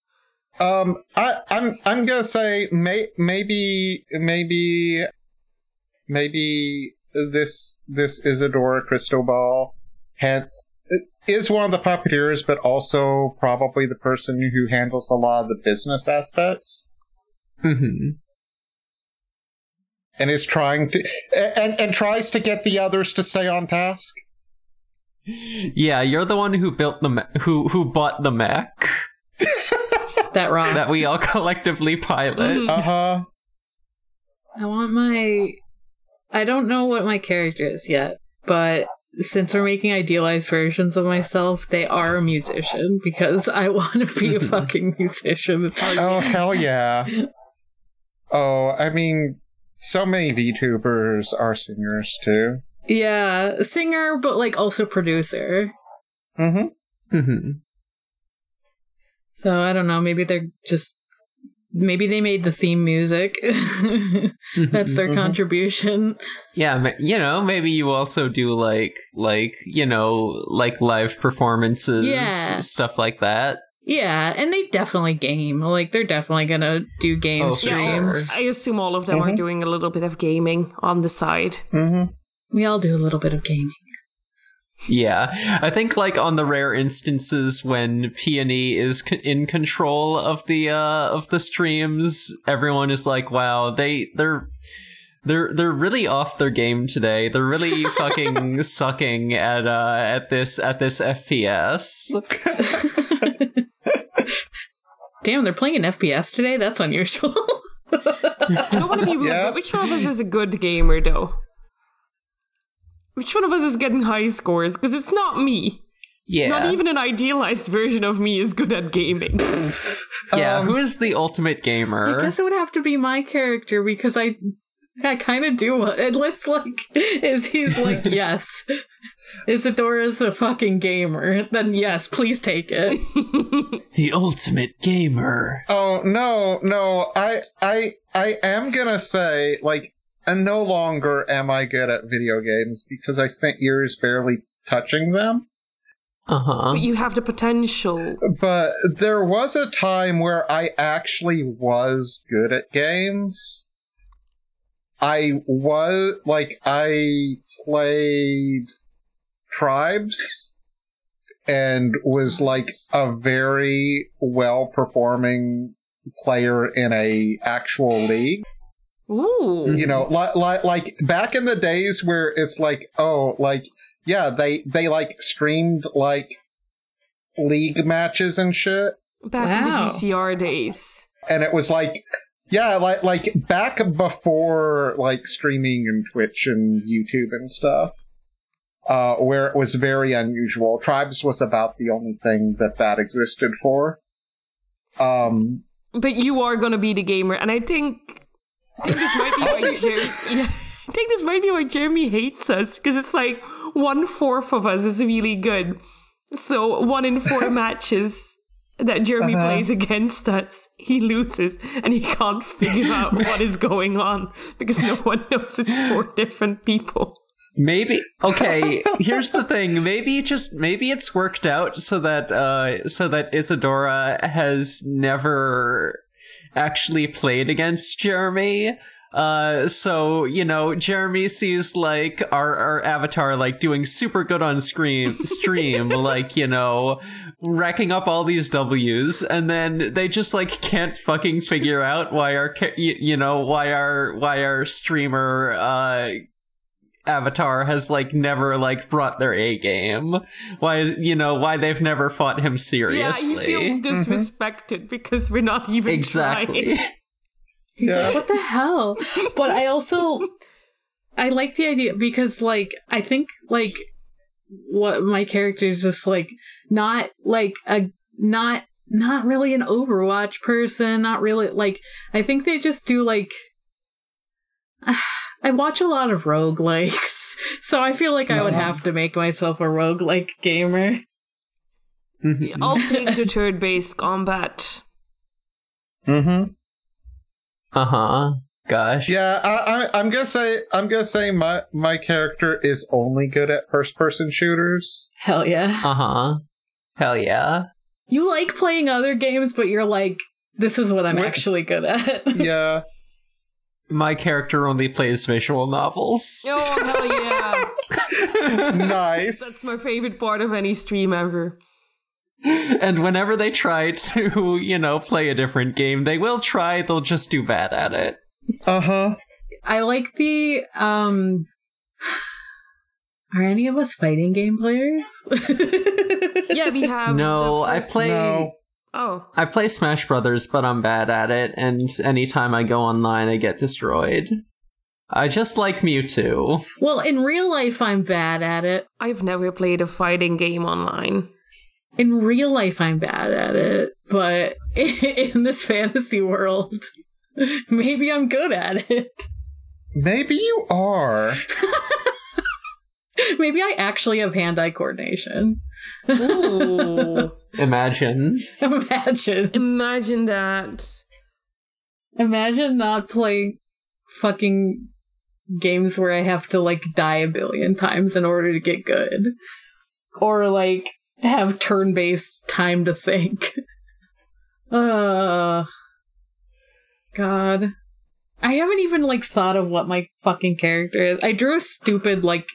Um, I, I'm I'm gonna say may, maybe maybe maybe this this Isidora Cristobal had is one of the puppeteers, but also probably the person who handles a lot of the business aspects hmm and is trying to and and tries to get the others to stay on task. Yeah, you're the one who built the me- who who bought the mech (laughs) That rocks. that we all collectively pilot. Uh huh. I want my. I don't know what my character is yet, but since we're making idealized versions of myself, they are a musician because I want to be a (laughs) fucking musician. Oh hell yeah! Oh, I mean, so many VTubers are singers too. Yeah, singer, but like also producer. Mm-hmm. hmm So I don't know. Maybe they're just. Maybe they made the theme music. (laughs) That's their Mhm. contribution. Yeah, you know, maybe you also do like like you know like live performances, Yeah. stuff like that. Yeah, and they definitely game. Like they're definitely gonna do game Oh, streams. sure. I assume all of them are Mhm. doing a little bit of gaming on the side. Mm-hmm. We all do a little bit of gaming. Yeah, I think like on the rare instances when Peony is c- in control of the uh of the streams, everyone is like, "Wow, they they're they're they're really off their game today. They're really (laughs) fucking sucking at uh at this at this FPS." (laughs) Damn, they're playing an FPS today? That's unusual. (laughs) I don't want to be rude, Yeah. but which one of us is a good gamer though? Which one of us is getting high scores? Because it's not me. Yeah, Not even an idealized version of me is good at gaming. (laughs) yeah. Um, who is the ultimate gamer? I guess it would have to be my character because I I kind of do unless (laughs) like is he's like (laughs) yes Isidora's a fucking gamer then yes please take it the ultimate gamer. Oh no, no! I, I, I am gonna say like, and no longer am I good at video games because I spent years barely touching them. Uh huh. but you have the potential. But there was a time where I actually was good at games. I was like I played Tribes and was like a very well performing player in a actual league. Ooh. You know, like like like back in the days where it's like, oh, like yeah, they they like streamed like league matches and shit Back in the VCR days. and it was like yeah like like back before like streaming and twitch and youtube and stuff uh where it was very unusual tribes was about the only thing that that existed for um But you are gonna be the gamer, and I think, I think this might be why (laughs) Jeremy. Yeah, I think this might be why Jeremy hates us because it's like one fourth of us is really good, so one in four (laughs) matches that Jeremy Uh-huh. plays against us, he loses, and he can't figure out (laughs) what is going on because no one knows it's four different people. Maybe okay. here's the thing. Maybe just maybe it's worked out so that uh so that Isidora has never actually played against Jeremy. Uh, so you know, Jeremy sees like our our avatar like doing super good on screen (laughs) stream, like you know, racking up all these W's, and then they just like can't fucking figure out why our you know why our why our streamer uh avatar has like never like brought their A game. Why you know why they've never fought him seriously. Yeah, you feel mm-hmm. disrespected because we're not even exactly. trying. (laughs) He's Yeah. like, what the hell? But I also I like the idea because like I think like what my character is just like not like a not not really an Overwatch person, not really like I think they just do like (sighs) I watch a lot of roguelikes, (laughs) so I feel like I would Uh-huh. have to make myself a roguelike gamer. Mhm. I'll take the turn-based combat. Mm-hmm. Uh huh. Gosh. Yeah, I, I, I'm gonna say I'm gonna say my my character is only good at first person shooters. Hell yeah. Uh huh. Hell yeah. You like playing other games, but you're like, this is what I'm Wait. actually good at. (laughs) Yeah, My character only plays visual novels. Oh hell yeah! (laughs) nice. That's my favorite part of any stream ever. and whenever they try to, you know, play a different game, they will try, they'll just do bad at it. Uh huh. I like the um (sighs) Are any of us fighting game players? Yeah, we have. no, I play No. Oh, I play Smash Brothers, but I'm bad at it, and anytime I go online I get destroyed. I just like Mewtwo. Well, in real life I'm bad at it. I've never played a fighting game online. In real life I'm bad at it, but (laughs) in this fantasy world (laughs) maybe I'm good at it. Maybe you are. (laughs) Maybe I actually have hand-eye coordination. Ooh. Imagine. (laughs) Imagine. Imagine that. Imagine not playing fucking games where I have to like die a billion times in order to get good. Or like have turn based time to think. (laughs) Uh God. I haven't even like thought of what my fucking character is. I drew a stupid like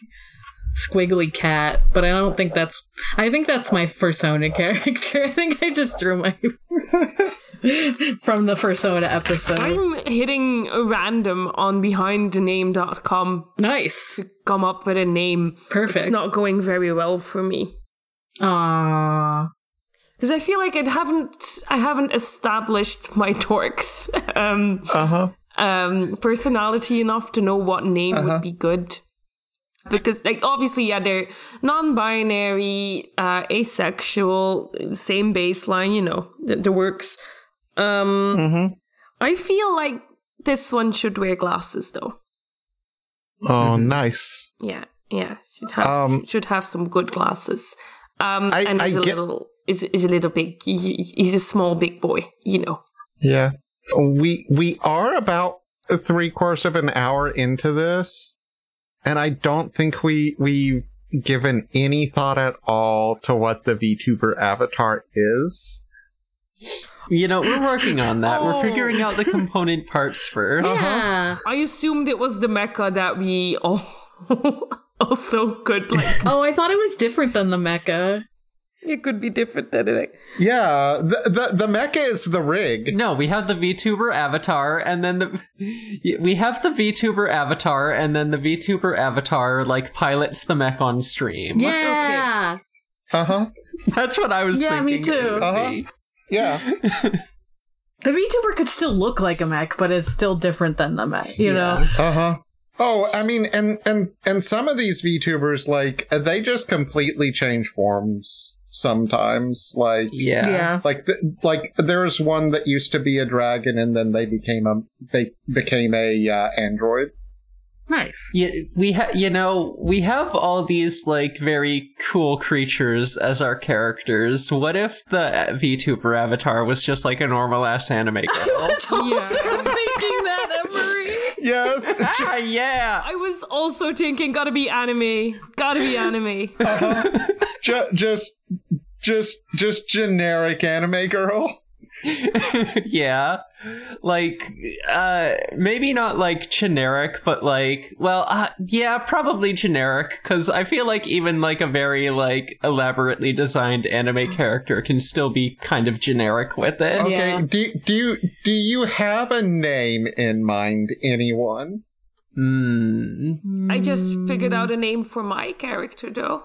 squiggly cat, but I don't think that's I think that's my persona (laughs) character. I think I just drew my (laughs) from the persona episode. I'm hitting random on behindthename.com Nice. to come up with a name. Perfect. It's not going very well for me. Ah. Because I feel like I haven't I haven't established my dorks (laughs) um, Uh huh. um, personality enough to know what name Uh-huh. would be good. Because like obviously yeah they're non-binary, uh, asexual, same baseline, you know the, the works. Um, Mm-hmm. I feel like this one should wear glasses though. Oh, nice. Yeah, yeah, should have Um, should have some good glasses. Um, I- and he's a get- little is is a little big. He, he's a small big boy, you know. Yeah. We we are about three quarters of an hour into this, and I don't think we we've given any thought at all to what the VTuber avatar is. You know, we're working on that. Oh. We're figuring out the component parts first. Yeah. Uh-huh. I assumed it was the mecha that we all (laughs) also could like. Oh, I thought it was different than the mecha. (laughs) it could be different than it. Yeah, the the, the mecha is the rig. No, we have the VTuber avatar, and then the (laughs) we have the VTuber avatar, and then the VTuber avatar like pilots the mech on stream. Yeah. Uh huh. That's what I was thinking. Yeah, me thinking. it too. Uh-huh. Yeah. (laughs) The VTuber could still look like a mech, but it's still different than the mech, you know? Uh huh. Oh, I mean, and and and some of these VTubers, like, they just completely change forms sometimes. Like, Yeah. Yeah. like, th- like there's one that used to be a dragon, and then they became a they became a uh, android. Nice. Yeah, we ha- you know, we have all these like very cool creatures as our characters. What if the VTuber avatar was just like a normal ass anime (laughs) girl? I was also Yeah. thinking that, Emory. Yes. (laughs) ah, yeah. I was also thinking, gotta be anime, gotta be anime. uh-huh. Ju- just just just generic anime girl. (laughs) yeah. Like uh maybe not like generic, but like well, uh, yeah, probably generic cuz I feel like even like a very like elaborately designed anime character can still be kind of generic with it. Okay, Yeah. do do you do you have a name in mind, anyone? Hmm. I just figured out a name for my character though.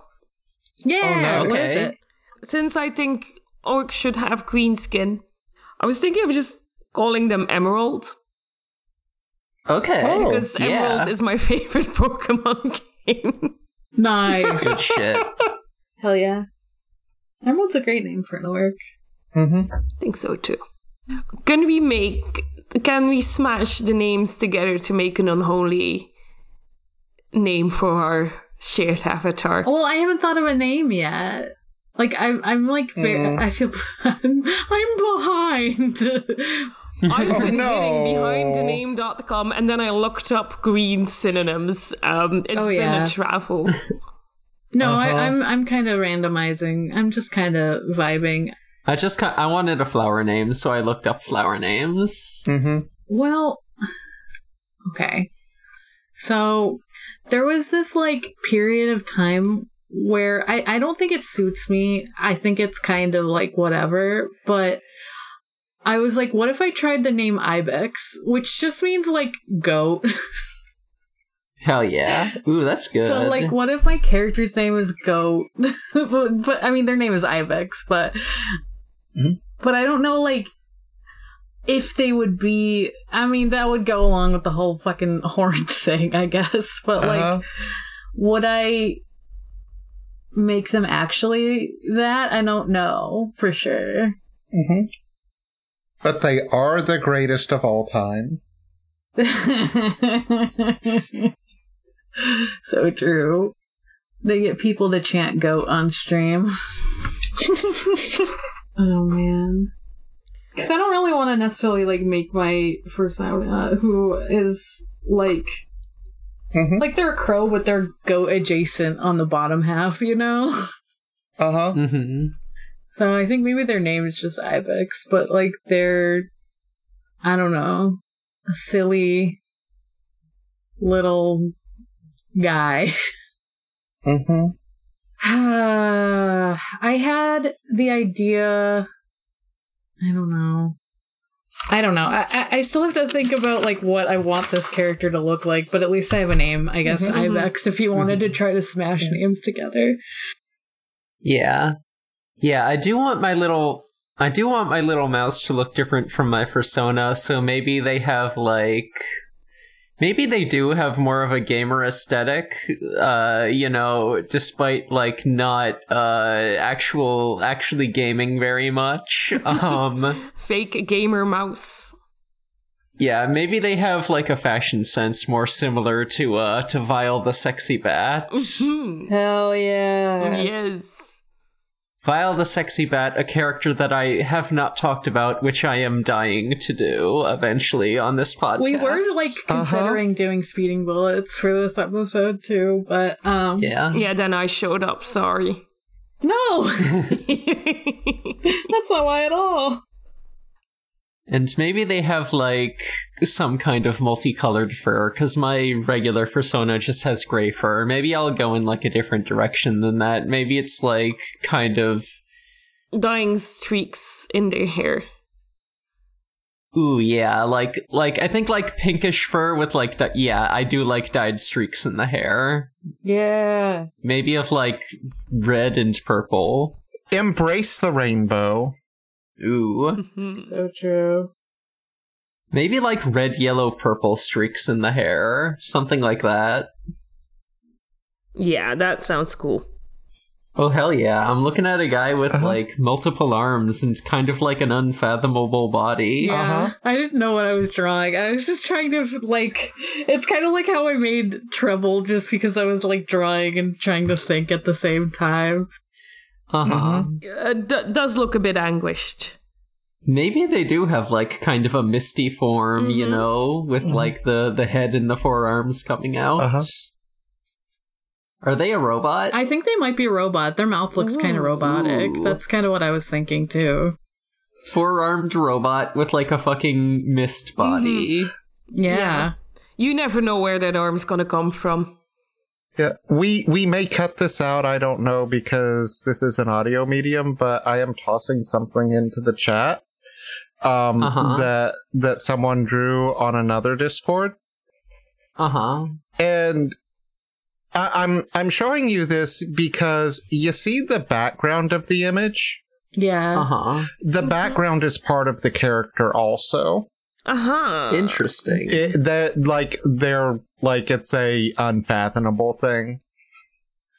Yeah, Oh, what is okay. Since I think orcs should have green skin, I was thinking of just calling them Emerald Okay. Oh, because yeah. Emerald is my (laughs) favorite Pokemon game. Nice. Good shit. Hell yeah. Emerald's a great name for an orc. Mm-hmm. I think so too. Can we make? Can we smash the names together to make an unholy name for our shared avatar? Well, I haven't thought of a name yet. Like I'm, I'm like very. Mm. I feel (laughs) I'm, I'm behind. I've Oh, been (laughs) no. hitting behindthename.com and then I looked up green synonyms. Um, it's Oh, been yeah. a travel. (laughs) no, Uh-huh. I, I'm, I'm kind of randomizing. I'm just kind of vibing. I just ki- I wanted a flower name, so I looked up flower names. Mm-hmm. Well, okay. So there was this like period of time where I, I don't think it suits me. I think it's kind of like whatever, but I was like, what if I tried the name Ibex, which just means like goat. (laughs) Hell yeah. Ooh, that's good. So like, what if my character's name is Goat? (laughs) but, but I mean, their name is Ibex, but Mhm. but I don't know like if they would be. I mean, that would go along with the whole fucking (laughs) horn thing, I guess. But like, Uh-huh. would I make them actually that? I don't know for sure. Mm-hmm. But they are the greatest of all time. (laughs) so true. They get people to chant goat on stream. (laughs) oh man. Because I don't really want to necessarily like make my first time uh, who is like Mm-hmm. like they're a crow but they're goat adjacent on the bottom half, you know. Uh-huh. hmm So I think maybe their name is just Ibex, but like they're I don't know, a silly little guy. (laughs) Mm-hmm. I had the idea. I don't know. I don't know. I, I still have to think about like what I want this character to look like, but at least I have a name. I guess Mhm. Ibex. If you wanted to try to smash names together, Yeah. Yeah, I do want my little I do want my little mouse to look different from my persona, so maybe they have like maybe they do have more of a gamer aesthetic, uh, you know, despite like not uh actual actually gaming very much. (laughs) Um Fake gamer mouse. yeah, maybe they have like a fashion sense more similar to uh to Vile the sexy bat. Mhm. hell yeah! yes. Vile the Sexy Bat, a character that I have not talked about, which I am dying to do eventually on this podcast. We were like Uh-huh. considering doing speeding bullets for this episode too, but um, Yeah. Yeah, then I showed up. Sorry. no, (laughs) (laughs) that's not why at all. And maybe they have like some kind of multicolored fur, because my regular persona just has gray fur. Maybe I'll go in like a different direction than that. Maybe it's like kind of. Dying streaks in their hair. Ooh, yeah, like, like, I think like pinkish fur with like, di- yeah, I do like dyed streaks in the hair. Yeah. Maybe of like red and purple. Embrace the rainbow. Ooh. Mhm. So true. Maybe like red, yellow, purple streaks in the hair. Something like that. Yeah, that sounds cool. Oh, hell yeah. I'm looking at a guy with Uh-huh. like multiple arms and kind of like an unfathomable body. Yeah. Uh-huh. I didn't know what I was drawing. I was just trying to like it's kind of like how I made Treble just because I was like drawing and trying to think at the same time. Uh huh. Uh, d- does look a bit anguished. Maybe they do have like kind of a misty form, you Mhm. know, with like the the head and the forearms coming out. Uh-huh. Are they a robot? I think they might be a robot. Their mouth looks kind of robotic. Ooh. That's kind of what I was thinking too. four armed robot with like a fucking mist body. Yeah. Yeah. You never know where that arm's gonna come from. Yeah, we we may cut this out. I don't know because this is an audio medium, but I am tossing something into the chat um, Uh-huh. that that someone drew on another Discord, Uh huh. and I, I'm I'm showing you this because you see the background of the image. Yeah. Uh huh. The background is part of the character, also. Uh huh. Interesting. It, that like they're like it's a unfathomable thing.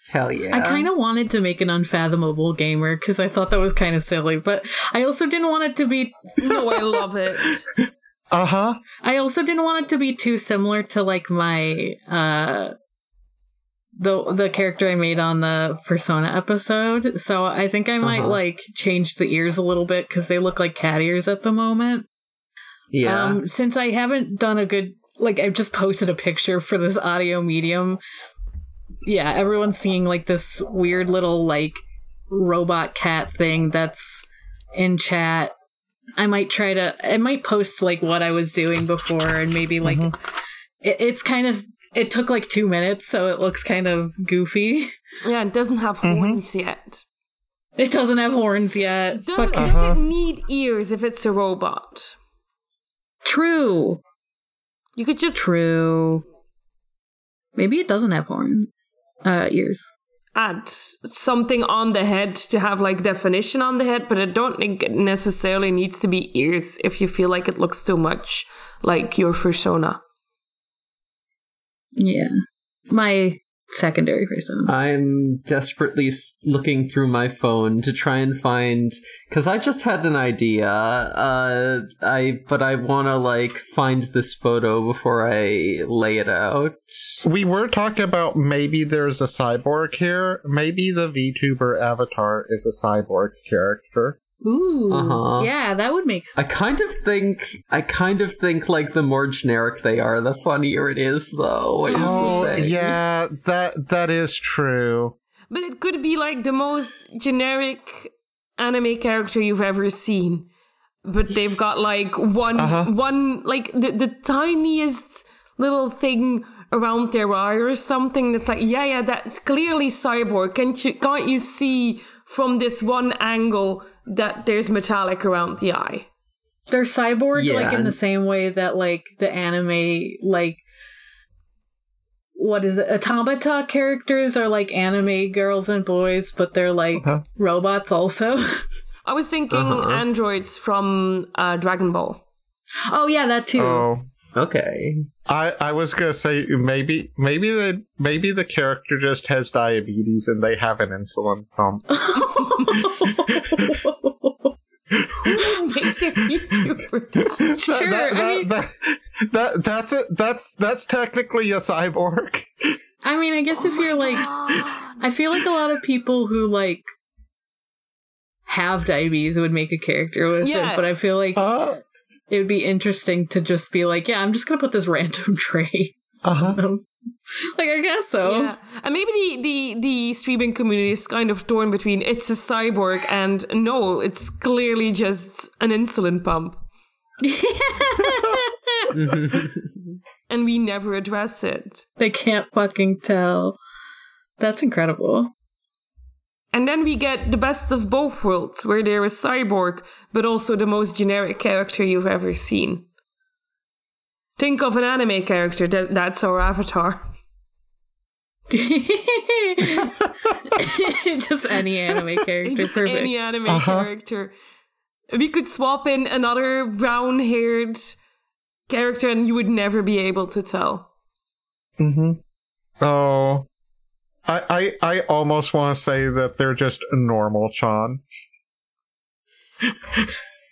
Hell yeah. I kind of wanted to make an unfathomable gamer because I thought that was kind of silly, but I also didn't want it to be. no, I love it. (laughs) Uh huh. I also didn't want it to be too similar to like my uh the the character I made on the Persona episode. So I think I might Uh-huh. like change the ears a little bit because they look like cat ears at the moment. yeah. Um, since I haven't done a good like I've just posted a picture for this audio medium. Yeah, everyone's seeing like this weird little like robot cat thing that's in chat. I might try to I might post like what I was doing before and maybe like it, it's kind of it took like 2 minutes so it looks kind of goofy. Yeah, it doesn't have Mhm. horns yet. It doesn't have horns yet. Does, Fuck- does Uh-huh. it need ears if it's a robot? True. You could just True. Maybe it doesn't have horn uh ears. add something on the head to have like definition on the head, but I don't think it necessarily needs to be ears if you feel like it looks too much like your persona. Yeah. My secondary person. I'm desperately looking through my phone to try and find because I just had an idea. Uh, I but I want to like find this photo before I lay it out. We were talking about maybe there's a cyborg here. Maybe the VTuber avatar is a cyborg character. Ooh. Uh-huh. Yeah, that would make I sense. kind of think I kind of think like the more generic they are, the funnier it is. Though. is the Oh, thing. yeah, that that is true. But it could be like the most generic anime character you've ever seen. But they've got like one Uh-huh. one like the, the tiniest little thing around their eye or something that's like, yeah, yeah, that's clearly cyborg. Can't you can't you see from this one angle that there's metallic around the eye? They're cyborg Yeah, like in the same way that like the anime like what is it? Automata characters are like anime girls and boys, but they're like Uh-huh. robots also. (laughs) I was thinking Uh-huh. androids from uh, Dragon Ball. oh yeah, that too. Oh, Okay. I I was gonna say maybe maybe the maybe the character just has diabetes and they have an insulin pump. Make their YouTuber. That- Sure, that, I mean- that, that- that's it. That's that's technically a cyborg. I mean, I guess if you're like I feel like a lot of people who like have diabetes would make a character with Yeah. it, but I feel like Uh it would be interesting to just be like, yeah, I'm just gonna put this (laughs) random trait. huh. (laughs) like I guess so. Yeah, and maybe the, the the streaming community is kind of torn between it's a cyborg and no, it's clearly just an insulin pump, (laughs) and we never address it. they can't fucking tell. That's incredible. And then we get the best of both worlds, where they're cyborg, but also the most generic character you've ever seen. Think of an anime character, that, that's our avatar. (laughs) just any anime (laughs) character. Just Perfect. any anime Uh-huh. character. We could swap in another brown haired character and you would never be able to tell. Mm-hmm. Oh, I I I almost want to say that they're just normal Chan.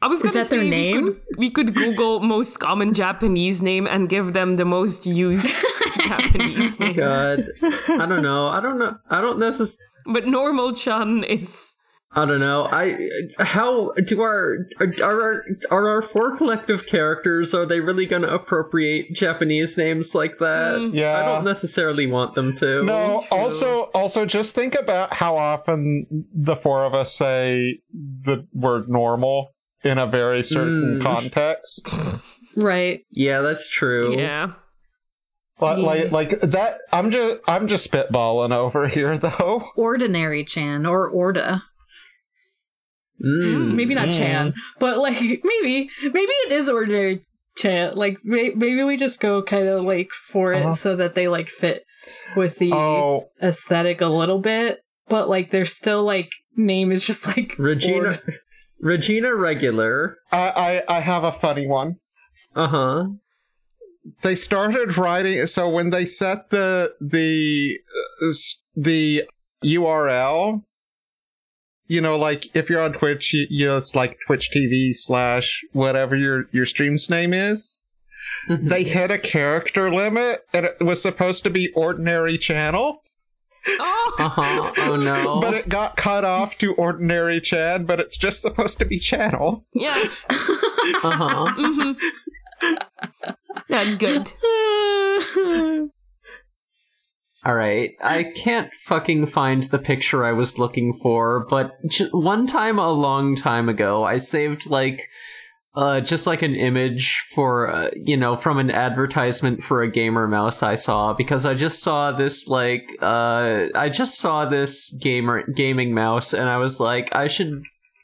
I was Is gonna that their say we name? could, we could Google most common Japanese name and give them the most used (laughs) Japanese name. God, I don't know. I don't know. I don't necessarily. But normal Chan is I don't know. I how do our are our are our four collective characters? Are they really going to appropriate Japanese names like that? Mm. Yeah. I don't necessarily want them to. No, also also just think about how often the four of us say the word normal in a very certain Mm. context. (laughs) Right. Yeah, that's true. Yeah. But Yeah. like like that I'm just I'm just spitballing over here though. Ordinary Chan or Orda. Mm. Maybe not Mm. Chan, but like (laughs) maybe maybe it is Ordinary Chan. Like may- maybe we just go kind of like for it Uh-huh. so that they like fit with the Oh, aesthetic a little bit, but like they're still like name is just like Regina Ord- (laughs) Regina Regular. I, I I have a funny one. Uh-huh. They started writing so when they set the the uh, the URL you know like if you're on Twitch you, you it's like Twitch TV slash whatever your your stream's name is Mhm. they hit a character limit and it was supposed to be ordinary channel Oh. Uh-huh. Oh no. (laughs) but it got cut off to ordinary Chad, but it's just supposed to be channel Yeah. uh-huh. hmm That's good. (laughs) All right. I can't fucking find the picture I was looking for, but one time a long time ago, I saved like uh just like an image for uh, you know from an advertisement for a gamer mouse I saw because I just saw this like uh I just saw this gamer gaming mouse and I was like I should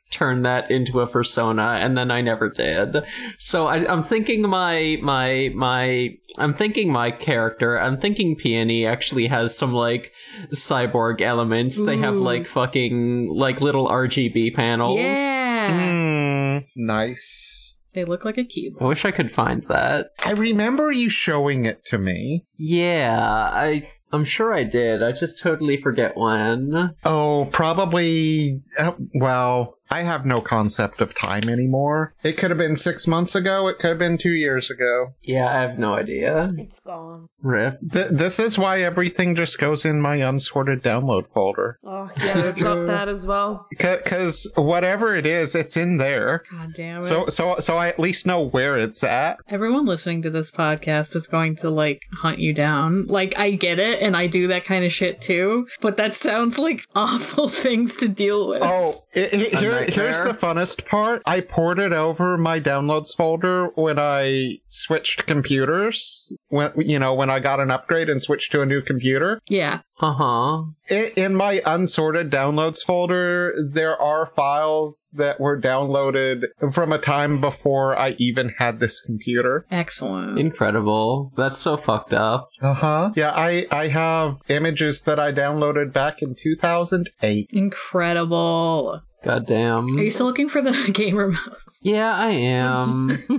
turn that into a persona and then I never did. So I, I'm thinking my my my I'm thinking my character. I'm thinking Peony actually has some like cyborg elements. They have like fucking like little RGB panels. yeah. Mm, nice They look like a keyboard. I wish I could find that. I remember you showing it to me Yeah, I I'm sure I did. I just totally forget when. Oh, probably. Uh, well, I have no concept of time anymore. It could have been six months ago. It could have been two years ago. Yeah, I have no idea. It's gone. Rip. Th- this is why everything just goes in my unsorted download folder. Oh, yeah, I've got (laughs) that as well. Because whatever it is, it's in there. God damn it. So, so, so I at least know where it's at. Everyone listening to this podcast is going to like hunt you down. Like I get it and I do that kind of shit too, but that sounds like (laughs) awful things to deal with. Oh, it, it- A here, here's the funnest part. I ported over my downloads folder when I switched computers. When you know, when I got an upgrade and switched to a new computer. Yeah. Uh-huh. In, in my unsorted downloads folder, there are files that were downloaded from a time before I even had this computer. Excellent. Incredible. That's so fucked up. Uh huh. Yeah, I I have images that I downloaded back in 2008. Incredible. Goddamn. Are you still looking for the (laughs) gamer mouse? Yeah, I am. (laughs)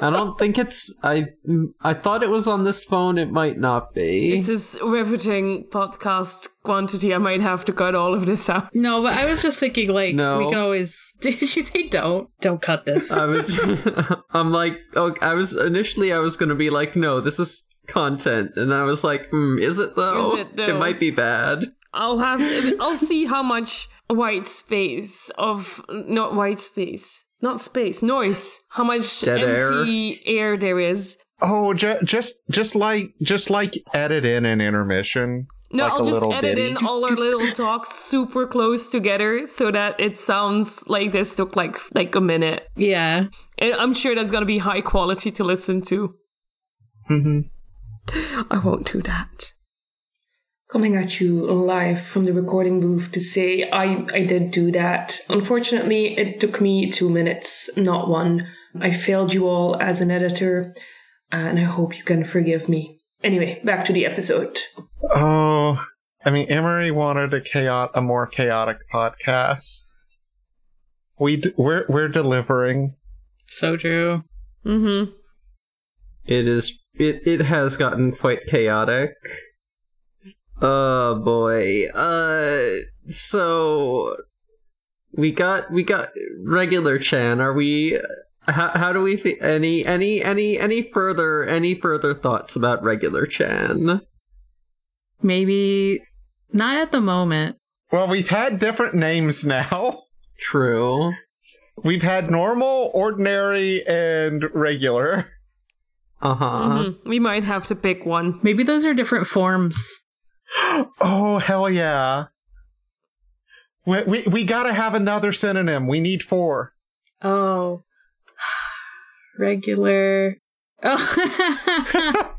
I don't think it's. I I thought it was on this phone. It might not be. This is riveting podcast quantity. I might have to cut all of this out. No, but I was just thinking like No. we can always (laughs) Did you say don't? Don't cut this. I was. (laughs) I'm like. Oh, I was initially. I was gonna be like, no, this is content, and I was like, hmm, is it though? Is it, though? might be bad. I'll have. (laughs) I'll see how much white space of not white space, not space noise. How much Dead air. empty air there is. Oh, ju- just just like just like edit in an intermission. No, like I'll a just edit ditty. in all our little talks super close together so that it sounds like this took like like a minute. yeah. And I'm sure that's gonna be high quality to listen to. hmm I won't do that. coming at you live from the recording booth to say I, I did do that. Unfortunately, it took me two minutes, not one. I failed you all as an editor, and I hope you can forgive me. Anyway, back to the episode. Oh, I mean, Emory wanted a chaotic, a more chaotic podcast. We d- we're we're delivering. So true. Mm-hmm. It is. It it has gotten quite chaotic. Oh boy. Uh. So we got we got regular Chan. Are we? How how do we fe- any any any any further any further thoughts about regular Chan? Maybe not at the moment. Well, we've had different names now. True. We've had normal, ordinary, and regular. Uh huh. Mhm. We might have to pick one. Maybe those are different forms. (gasps) Oh hell yeah! We we, we gotta have another synonym. We need four. Oh. Regular. Oh. (laughs)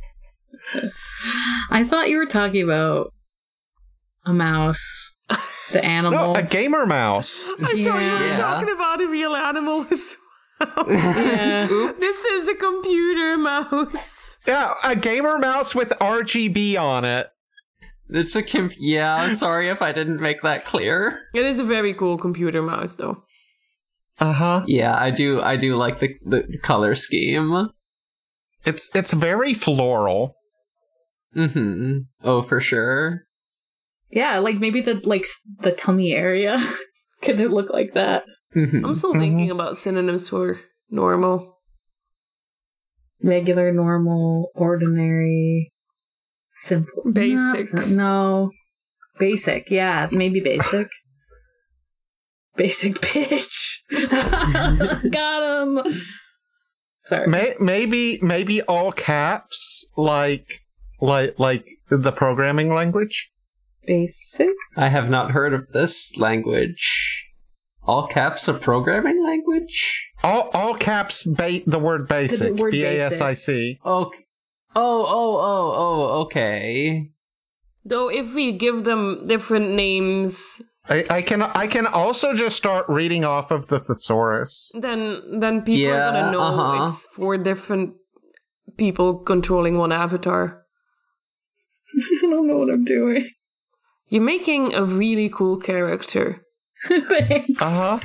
I thought you were talking about a mouse. The (laughs) animal. No, a gamer mouse. I thought you were talking about a real animal as well. yeah. (laughs) this is a computer mouse. Yeah, a gamer mouse with RGB on it. It's a comp- yeah. I'm sorry if I didn't make that clear. It is a very cool computer mouse, though. Uh huh. Yeah, I do. I do like the the color scheme. It's it's very floral. Mm-hmm. Oh, for sure. Yeah, like maybe the like the tummy area. (laughs) Could it look like that? Mhm. I'm still thinking about synonyms for normal. Regular, normal, ordinary, simple, Basic. Not- no, basic. Yeah, maybe basic. Basic (laughs) bitch. (laughs) Got him. Sorry. May, maybe maybe all caps like like like the programming language. basic. I have not heard of this language. All caps a programming language? All all caps ba- the word basic. word B A S I C. Okay. Oh, oh, oh, oh, okay. Though if we give them different names, I, I can I can also just start reading off of the thesaurus. then then people are gonna know uh-huh. it's four different people controlling one avatar. (laughs) I don't know what I'm doing. You're making a really cool character. (laughs) Thanks. Uh huh.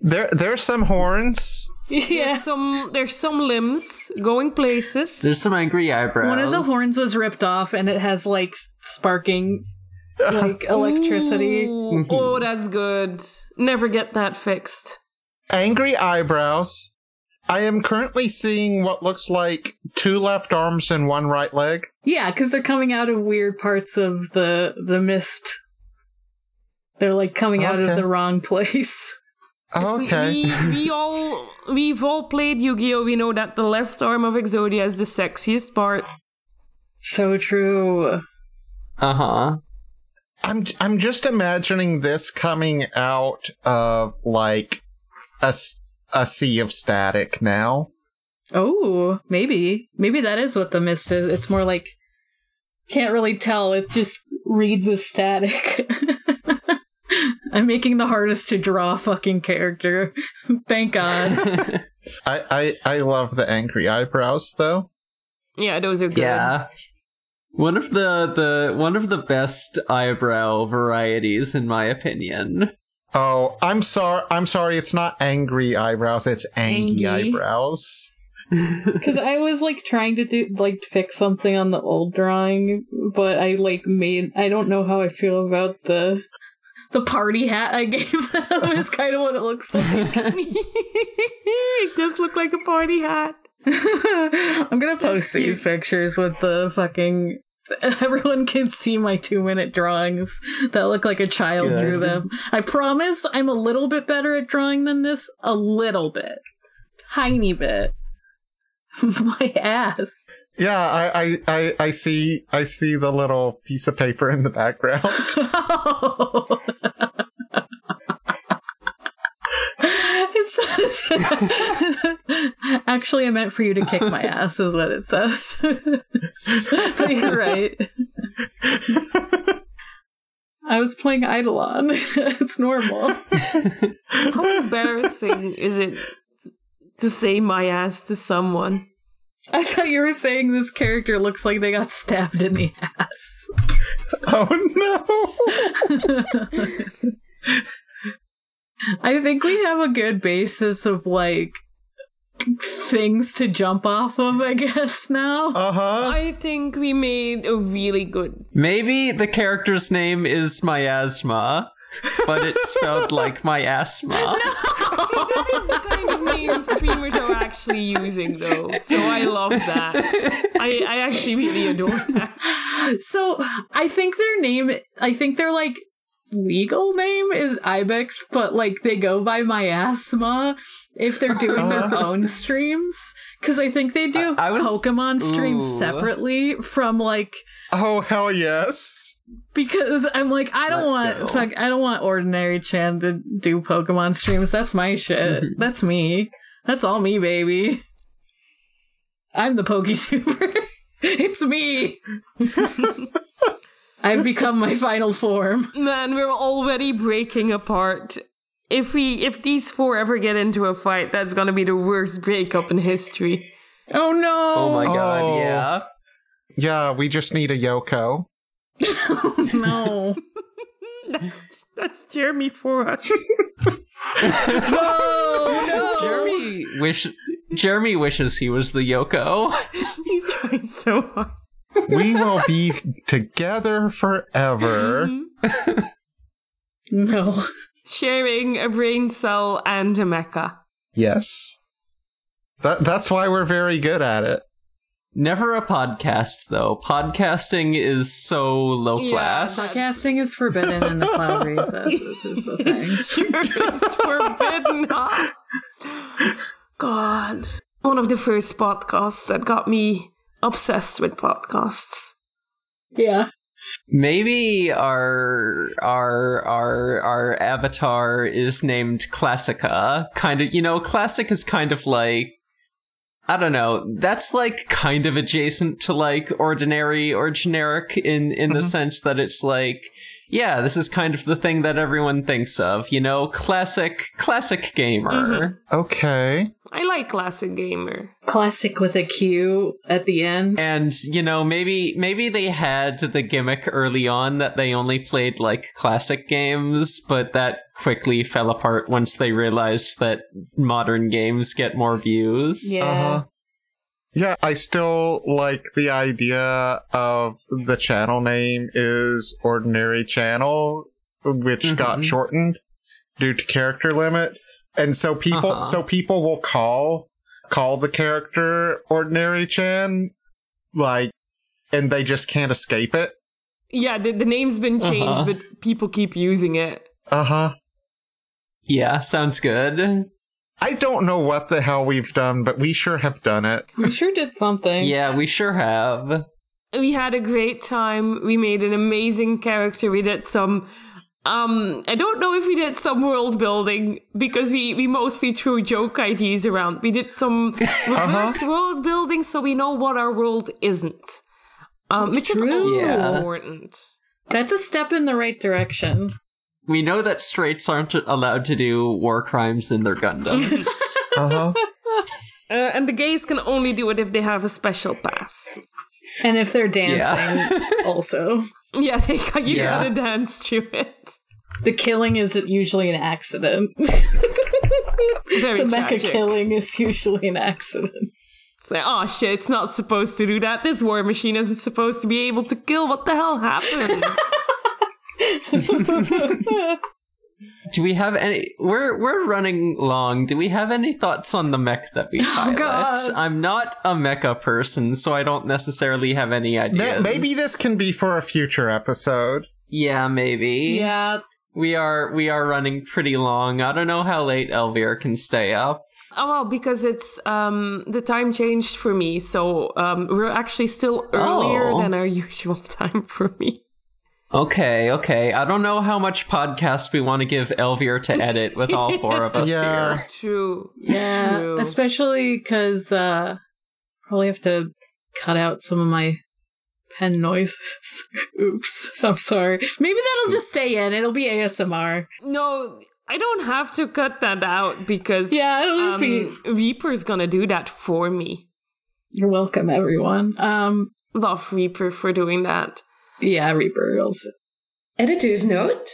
There there's some horns. There's Yeah. some there's some limbs going places. There's some angry eyebrows. One of the horns was ripped off, and it has like sparking, like electricity. Ooh, oh, that's good. Never get that fixed. Angry eyebrows. I am currently seeing what looks like two left arms and one right leg. Yeah, because they're coming out of weird parts of the the mist. They're like coming out of the wrong (laughs) place. Okay. We, we all we've all played Yu-Gi-Oh! We know that the left arm of Exodia is the sexiest part. So true. Uh huh. I'm I'm just imagining this coming out of like a a sea of static now. Oh, maybe. Maybe that is what the mist is. It's more like can't really tell. It just reads as static. (laughs) I'm making the hardest to draw fucking character. (laughs) Thank God. (laughs) I, I I love the angry eyebrows though. Yeah, those are good. Yeah. One of the the one of the best eyebrow varieties, in my opinion. Oh, I'm sorry. I'm sorry. It's not angry eyebrows. It's angy Angy. eyebrows. (laughs) Because I was like trying to do like fix something on the old drawing, but I like made I don't know how I feel about the the party hat I (laughs) gave them is kind of what it looks like. (laughs) it does look like a party hat. I'm gonna post these pictures with the fucking. (laughs) Everyone can see my two minute drawings that look like a child drew them. I promise I'm a little bit better at drawing than this. A little bit. Tiny bit. (laughs) my ass. Yeah, I, I I I see I see the little piece of paper in the background. (laughs) It says- (laughs) Actually, I meant for you to kick my (laughs) ass, is what it says. (laughs) but you're right. I was playing Eidolon. it's normal. How embarrassing is it to say my ass to someone? I thought you were saying this character looks like they got stabbed in the ass. oh no! I think we have a good basis of like things to jump off of, I guess, now. Uh huh. I think we made a really good. Maybe the character's name is Miasma, but it's spelled like my asthma. (laughs) that is the kind of name streamers are actually using, though. So I love that. I, I actually really adore that. So I think their name, I think they're like legal name is Ibex, but like they go by miasma if they're doing their (laughs) own streams. Because I think they do I- I was- Pokemon streams Ooh. separately from like Oh hell yes! because I'm like I don't Let's want go. fuck I don't want ordinary Chan to do Pokemon streams. That's my shit. (laughs) That's me. That's all me, baby. I'm the PokeTuber. (laughs) it's me. I've become my final form. (laughs) Man, we're already breaking apart. If we if these four ever get into a fight, that's gonna be the worst breakup in history. Oh no! Oh my god, Oh. yeah. Yeah, we just need a Yoko. (laughs) Oh, no! That's (laughs) that's Jeremy for us. No! No! Jeremy wish Jeremy wishes he was the Yoko. He's trying so hard. We will be together forever. (laughs) No. Sharing a brain cell and a mecha. Yes. That that's why we're very good at it. Never a podcast though. Podcasting is so low Yeah, class. Podcasting is forbidden in the cloud (laughs) recesses. Is the thing. It's forbidden. huh? God. One of the first podcasts that got me obsessed with podcasts. Yeah. Maybe our our our our avatar is named Classica. Kind of, you know, classic is kind of like I don't know. That's like kind of adjacent to like ordinary or generic in in the Mhm. sense that it's like yeah, this is kind of the thing that everyone thinks of, you know, classic classic gamer. Okay. I like classic gamer. Classic with a Q at the end. And you know, maybe maybe they had the gimmick early on that they only played like classic games, but that quickly fell apart once they realized that modern games get more views. Yeah. Uh-huh. Yeah, I still like the idea of the channel name is Ordinary Channel, which got Mhm. shortened due to character limit. And so people Uh-huh. so people will call call the character Ordinary Chan like and they just can't escape it. Yeah, the, the name's been changed, Uh-huh. but people keep using it. Uh-huh. Yeah, sounds good. I don't know what the hell we've done, but we sure have done it. we sure did something. Yeah, we sure have. we had a great time. We made an amazing character. We did some um I don't know if we did some world building because we we mostly threw joke ideas around. We did some (laughs) reverse world building so we know what our world isn't. Um which is also Yeah. important. That's a step in the right direction. We know that straights aren't allowed to do war crimes in their Gundams. (laughs) Uh-huh. (laughs) Uh, and the gays can only do it if they have a special pass. And if they're dancing, Yeah. (laughs) also. Yeah, they got, you Yeah. gotta dance through it. The killing is usually an accident. Very the mecha killing is usually an accident. It's like, oh shit, it's not supposed to do that. This war machine isn't supposed to be able to kill. What the hell happened? (laughs) do we have any we're we're running long. Do we have any thoughts on the mech that we (laughs) pilot? God. I'm not a mecha person, so I don't necessarily have any Ma- ideas. Maybe this can be for a future episode. Yeah, maybe. yeah, We are we are running pretty long. I don't know how late Elvira can stay up. oh well, because it's um the time changed for me, so um we're actually still earlier Oh. than our (laughs) usual time for me. Okay, okay. I don't know how much podcast we want to give Elvira to edit with all four of (laughs) us Yeah. here. True. yeah. True. Especially because uh, probably have to cut out some of my pen noises. (laughs) Oops, I'm sorry. Maybe that'll just stay in. It'll be ASMR. No, I don't have to cut that out because Yeah, it'll just be- um, Reaper's gonna do that for me. You're welcome, everyone. Um, Love Reaper for doing that. Yeah, Reaper also. Editor's note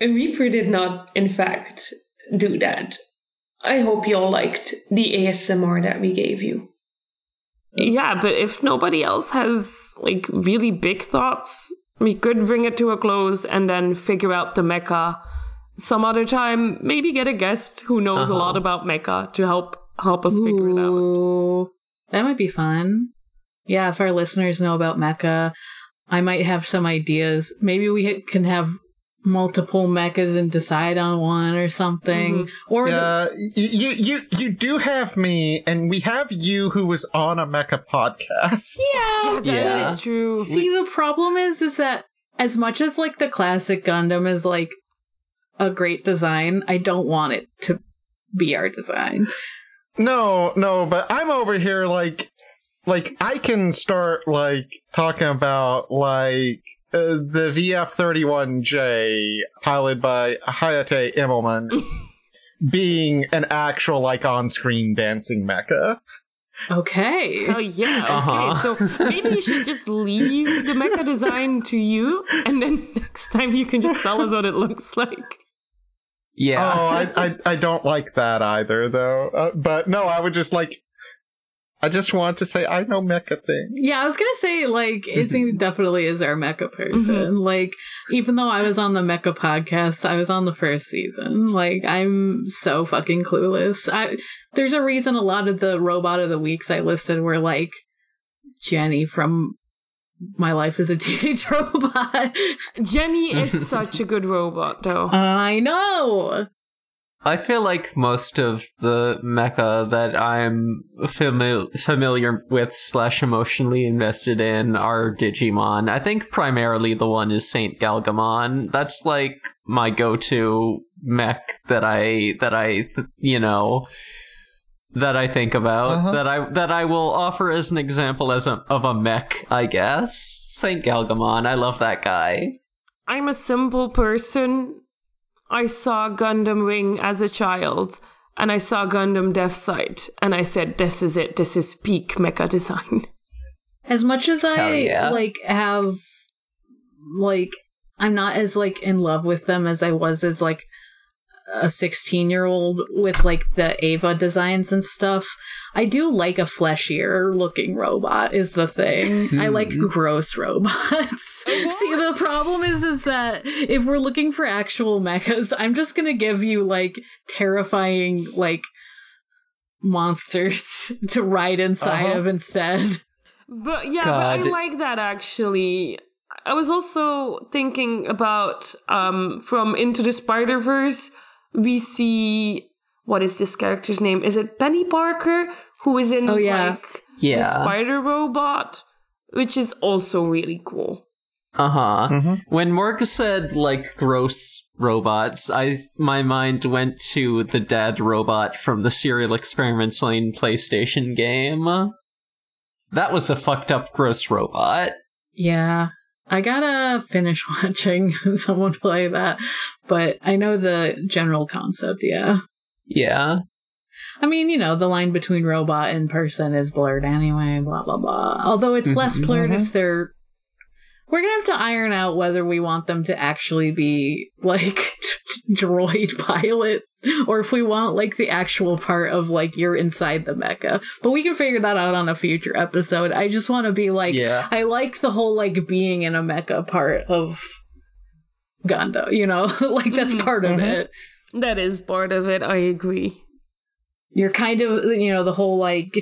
Reaper did not, in fact, do that. I hope you all liked the ASMR that we gave you. Yeah, but if nobody else has like really big thoughts, we could bring it to a close and then figure out the mecha some other time. Maybe get a guest who knows Uh-huh. a lot about mecha to help help us figure it out. That might be fun. Yeah, if our listeners know about Mecha, I might have some ideas. Maybe we can have multiple mechas and decide on one or something. Or Uh, y- you you you do have me, and we have you who was on a mecha podcast. yeah. that is Yeah. true. See, the problem is, is that as much as like the classic Gundam is like a great design, I don't want it to be our design. No, no, but I'm over here like like I can start like talking about like uh, the VF31J piloted by Hayate Immelmann (laughs) being an actual like on-screen dancing mecha. Okay. Oh yeah. Uh-huh. Okay, so maybe you should just leave the mecha design to you, and then (laughs) next time you can just tell us what it looks like. Yeah. Oh, I, (laughs) I I don't like that either though. Uh, but no, I would just like I just want to say I know mecha things. Yeah, I was gonna say like (laughs) Izzy definitely is our mecha person. Mm-hmm. Like, even though I was on the mecha podcast, I was on the first season. Like, I'm so fucking clueless. I there's a reason a lot of the robot of the weeks I listed were like Jenny from My Life as a Teenage (laughs) Robot. Jenny is (laughs) such a good robot, though. I know. I feel like most of the mecha that I'm famil- familiar with slash emotionally invested in are Digimon. I think primarily the one is Saint Galgomon. That's like my go-to mech that I that I you know that I think about Uh-huh. that I that I will offer as an example as a, of a mech. I guess Saint Galgomon. I love that guy. I'm a simple person. I saw Gundam Wing as a child, and I saw Gundam Deathscythe, and I said, "This is it. This is peak mecha design." (laughs) As much as I yeah. like have like I'm not as like in love with them as I was as like a 16 year old with like the Eva designs and stuff. I do like a fleshier looking robot is the thing. I like gross robots. See the problem is is that if we're looking for actual mechas, I'm just going to give you like terrifying like monsters (laughs) to ride inside Uh-huh. of instead. But yeah, but I like that actually. I was also thinking about um from Into the Spider Verse. We see what is this character's name? Is it Peni Parker who is in Oh, yeah. like Yeah. the Spider Robot, which is also really cool. Uh huh. Mhm. When Morg said like gross robots, I my mind went to the dead robot from the Serial Experiments Lain PlayStation game. That was a fucked up gross robot. Yeah. I gotta finish (laughs) watching (laughs) someone play that, but I know the general concept, yeah. Yeah. I mean, you know, the line between robot and person is blurred anyway, blah, blah, blah. Although it's less mm-hmm, blurred if mm-hmm. they're. We're gonna have to iron out whether we want them to actually be, like, (laughs) droid pilot, or if we want, like, the actual part of, like, you're inside the mecha. But we can figure that out on a future episode. I just want to be like, Yeah. I like the whole, like, being in a mecha part of Gundam, you know? (laughs) like, that's Mhm. part of Mhm. it. That is part of it. I agree. You're kind of, you know, the whole like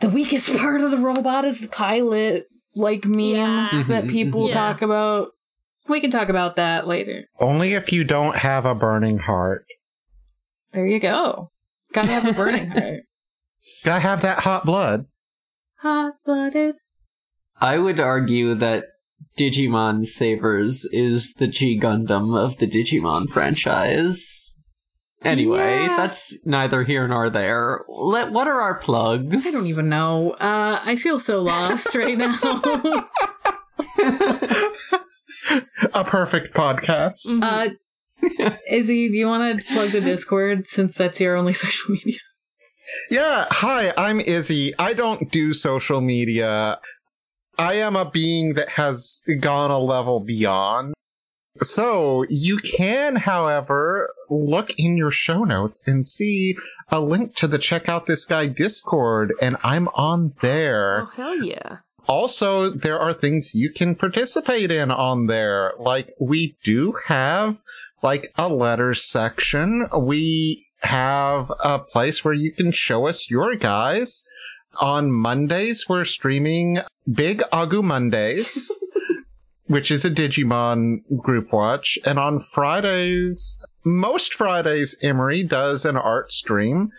the weakest part of the robot is the pilot, like meme Yeah. that Mhm, people mhm. talk about. We can talk about that later. Only if you don't have a burning heart. There you go. Gotta have a burning (laughs) heart. Gotta have that hot blood. Hot blooded. I would argue that Digimon Savers is the G Gundam of the Digimon franchise. Anyway, Yeah. that's neither here nor there. Let, what are our plugs? I don't even know. Uh, I feel so lost right now. (laughs) A perfect podcast. Uh, Izzy, do you want to plug the Discord since that's your only (laughs) social media? Yeah, hi, I'm Izzy. I don't do social media. I am a being that has gone a level beyond. So, you can, however, look in your show notes and see a link to the Check Out This Guy Discord, and I'm on there. oh hell yeah! also there are things you can participate in on there like we do have like a letters section we have a place where you can show us your guys on mondays we're streaming big agu mondays (laughs) which is a Digimon group watch. And on Fridays, most Fridays, Emory does an art stream.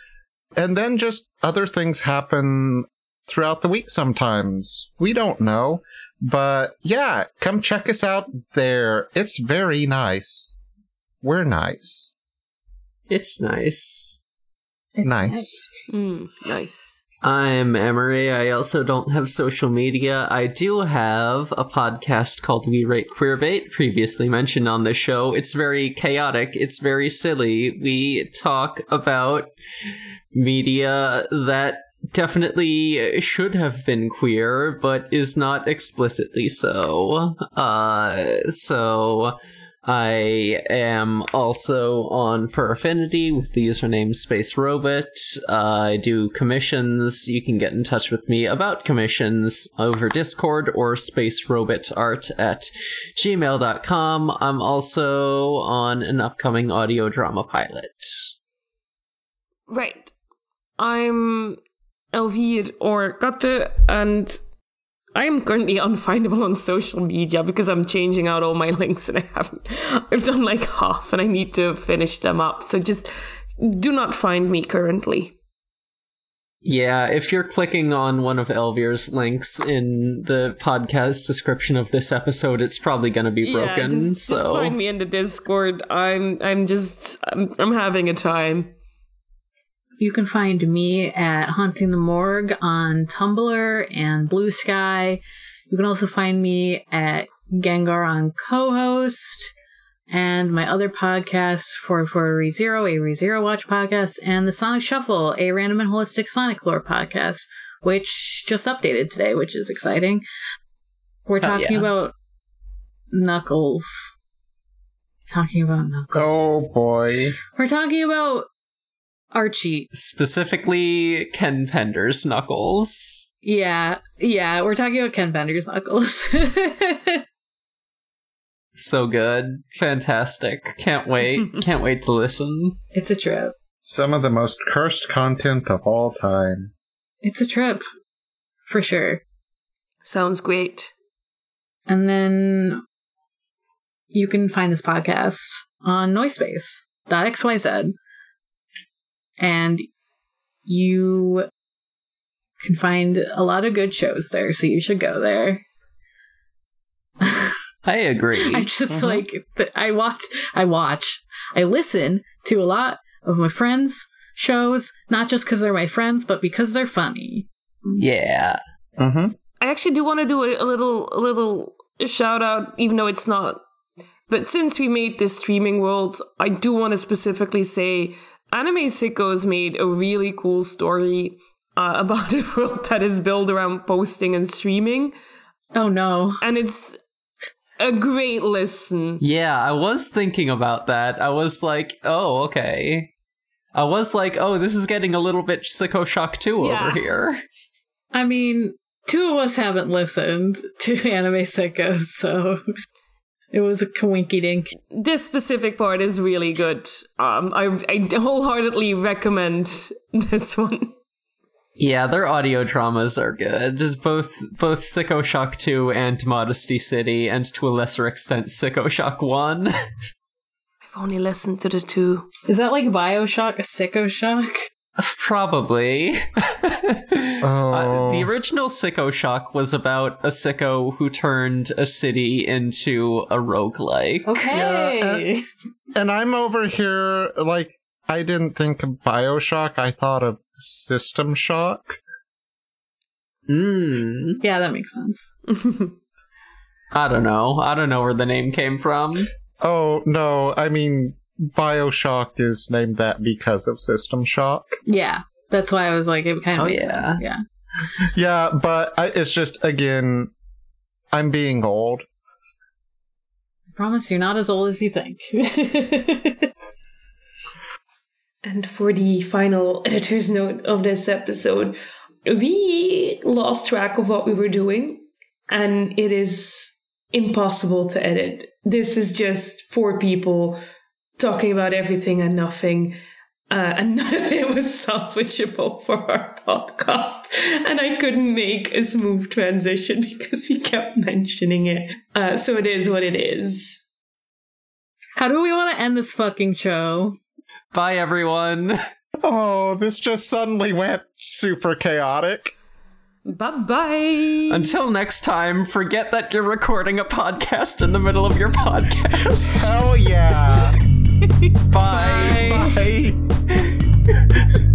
And then just other things happen throughout the week sometimes. We don't know. But yeah, come check us out there. It's very nice. We're nice. It's nice. It's nice. Mm, nice. I'm Emory. I also don't have social media. I do have a podcast called We Rate Queerbait, previously mentioned on the show. It's very chaotic. It's very silly. We talk about media that definitely should have been queer, but is not explicitly so. Uh, so I am also on FurAffinity with the username Space Robot. Uh, I do commissions. You can get in touch with me about commissions over Discord or spacerobotart at gmail.com. I'm also on an upcoming audio drama pilot. Right. I'm Elvire or Katte, and I am currently unfindable on social media because I'm changing out all my (laughs) links and I haven't. I've done like half and I need to finish them up. So just do not find me currently. Yeah, if you're clicking on one of Elvir's links in the podcast description of this episode, it's probably going to be broken. Yeah, just, so just find me in the Discord. I'm I'm just I'm, I'm having a time. You can find me at Haunting the Morgue on Tumblr and Blue Sky. You can also find me at Gengar on Cohost and my other podcasts for for Zero, a ReZero Watch podcast, and the Sonic Shuffle, a random and holistic Sonic lore podcast, which just updated today, which is exciting. We're talking yeah. about Knuckles. Talking about Knuckles. Oh boy. We're talking about Archie. specifically Ken Penders' Knuckles. Yeah, yeah, we're talking about Ken Penders' Knuckles. (laughs) So good. Fantastic. Can't wait. (laughs) Can't wait to listen. it's a trip. Some of the most cursed content of all time. It's a trip. For sure. Sounds great. And then you can find this podcast on noisespace.xyz. And you can find a lot of good shows there, so you should go there. I agree. (laughs) I just like th- I watch I watch I listen to a lot of my friends shows not just because they're my friends but because they're funny. yeah. Mm-hmm. I actually do want to do a, a little a little shout out, even though it's not. But since we made this streaming world, I do want to specifically say Anime Sickos made a really cool story uh, (laughs) about a world that is built around posting and streaming, Oh no. and it's a great listen. Yeah, I was thinking about that. I was like, oh, okay. I was like, oh, this is getting a little bit Sicko Shock 2 Yeah. over here. I mean, two of us haven't listened to (laughs) Anime Sickos, so it was a coinky dink. This specific part is really good. Um, I, I wholeheartedly recommend this one. Yeah, their audio dramas are good. Just both both Sicko Shock 2 and Modesty City, and to a lesser extent Sicko Shock 1. (laughs) I've only listened to the two. Is that like Bioshock, a Sicko Shock? Probably. Oh. Uh, the original Sicko Shock was about a sicko who turned a city into a roguelike. Okay. And I'm over here like I didn't think of Bioshock. I thought of System Shock. Mm, yeah, that makes sense. (laughs) I don't know. I don't know where the name came from. Oh no, I mean Bioshock is named that because of System Shock. Yeah. That's why I was like, it kind of Oh, makes yeah. sense. Yeah. Yeah, but I, it's just again, I'm being old. I promise you're not as old as you think. (laughs) And for the final editor's note of this episode, we lost track of what we were doing, and it is impossible to edit. This is just four people talking about everything and nothing. Uh, and (laughs) none of it was salvageable for our podcast. And I couldn't make a smooth transition (laughs) because we kept mentioning it. Uh, so it is what it is. How do we want to end this fucking show? Bye, everyone. (laughs) Oh, this just suddenly went super chaotic. Bye bye. Until next time, forget that you're recording a podcast in the middle of your podcast. Hell yeah. Bye. Bye. Bye. (laughs) (laughs)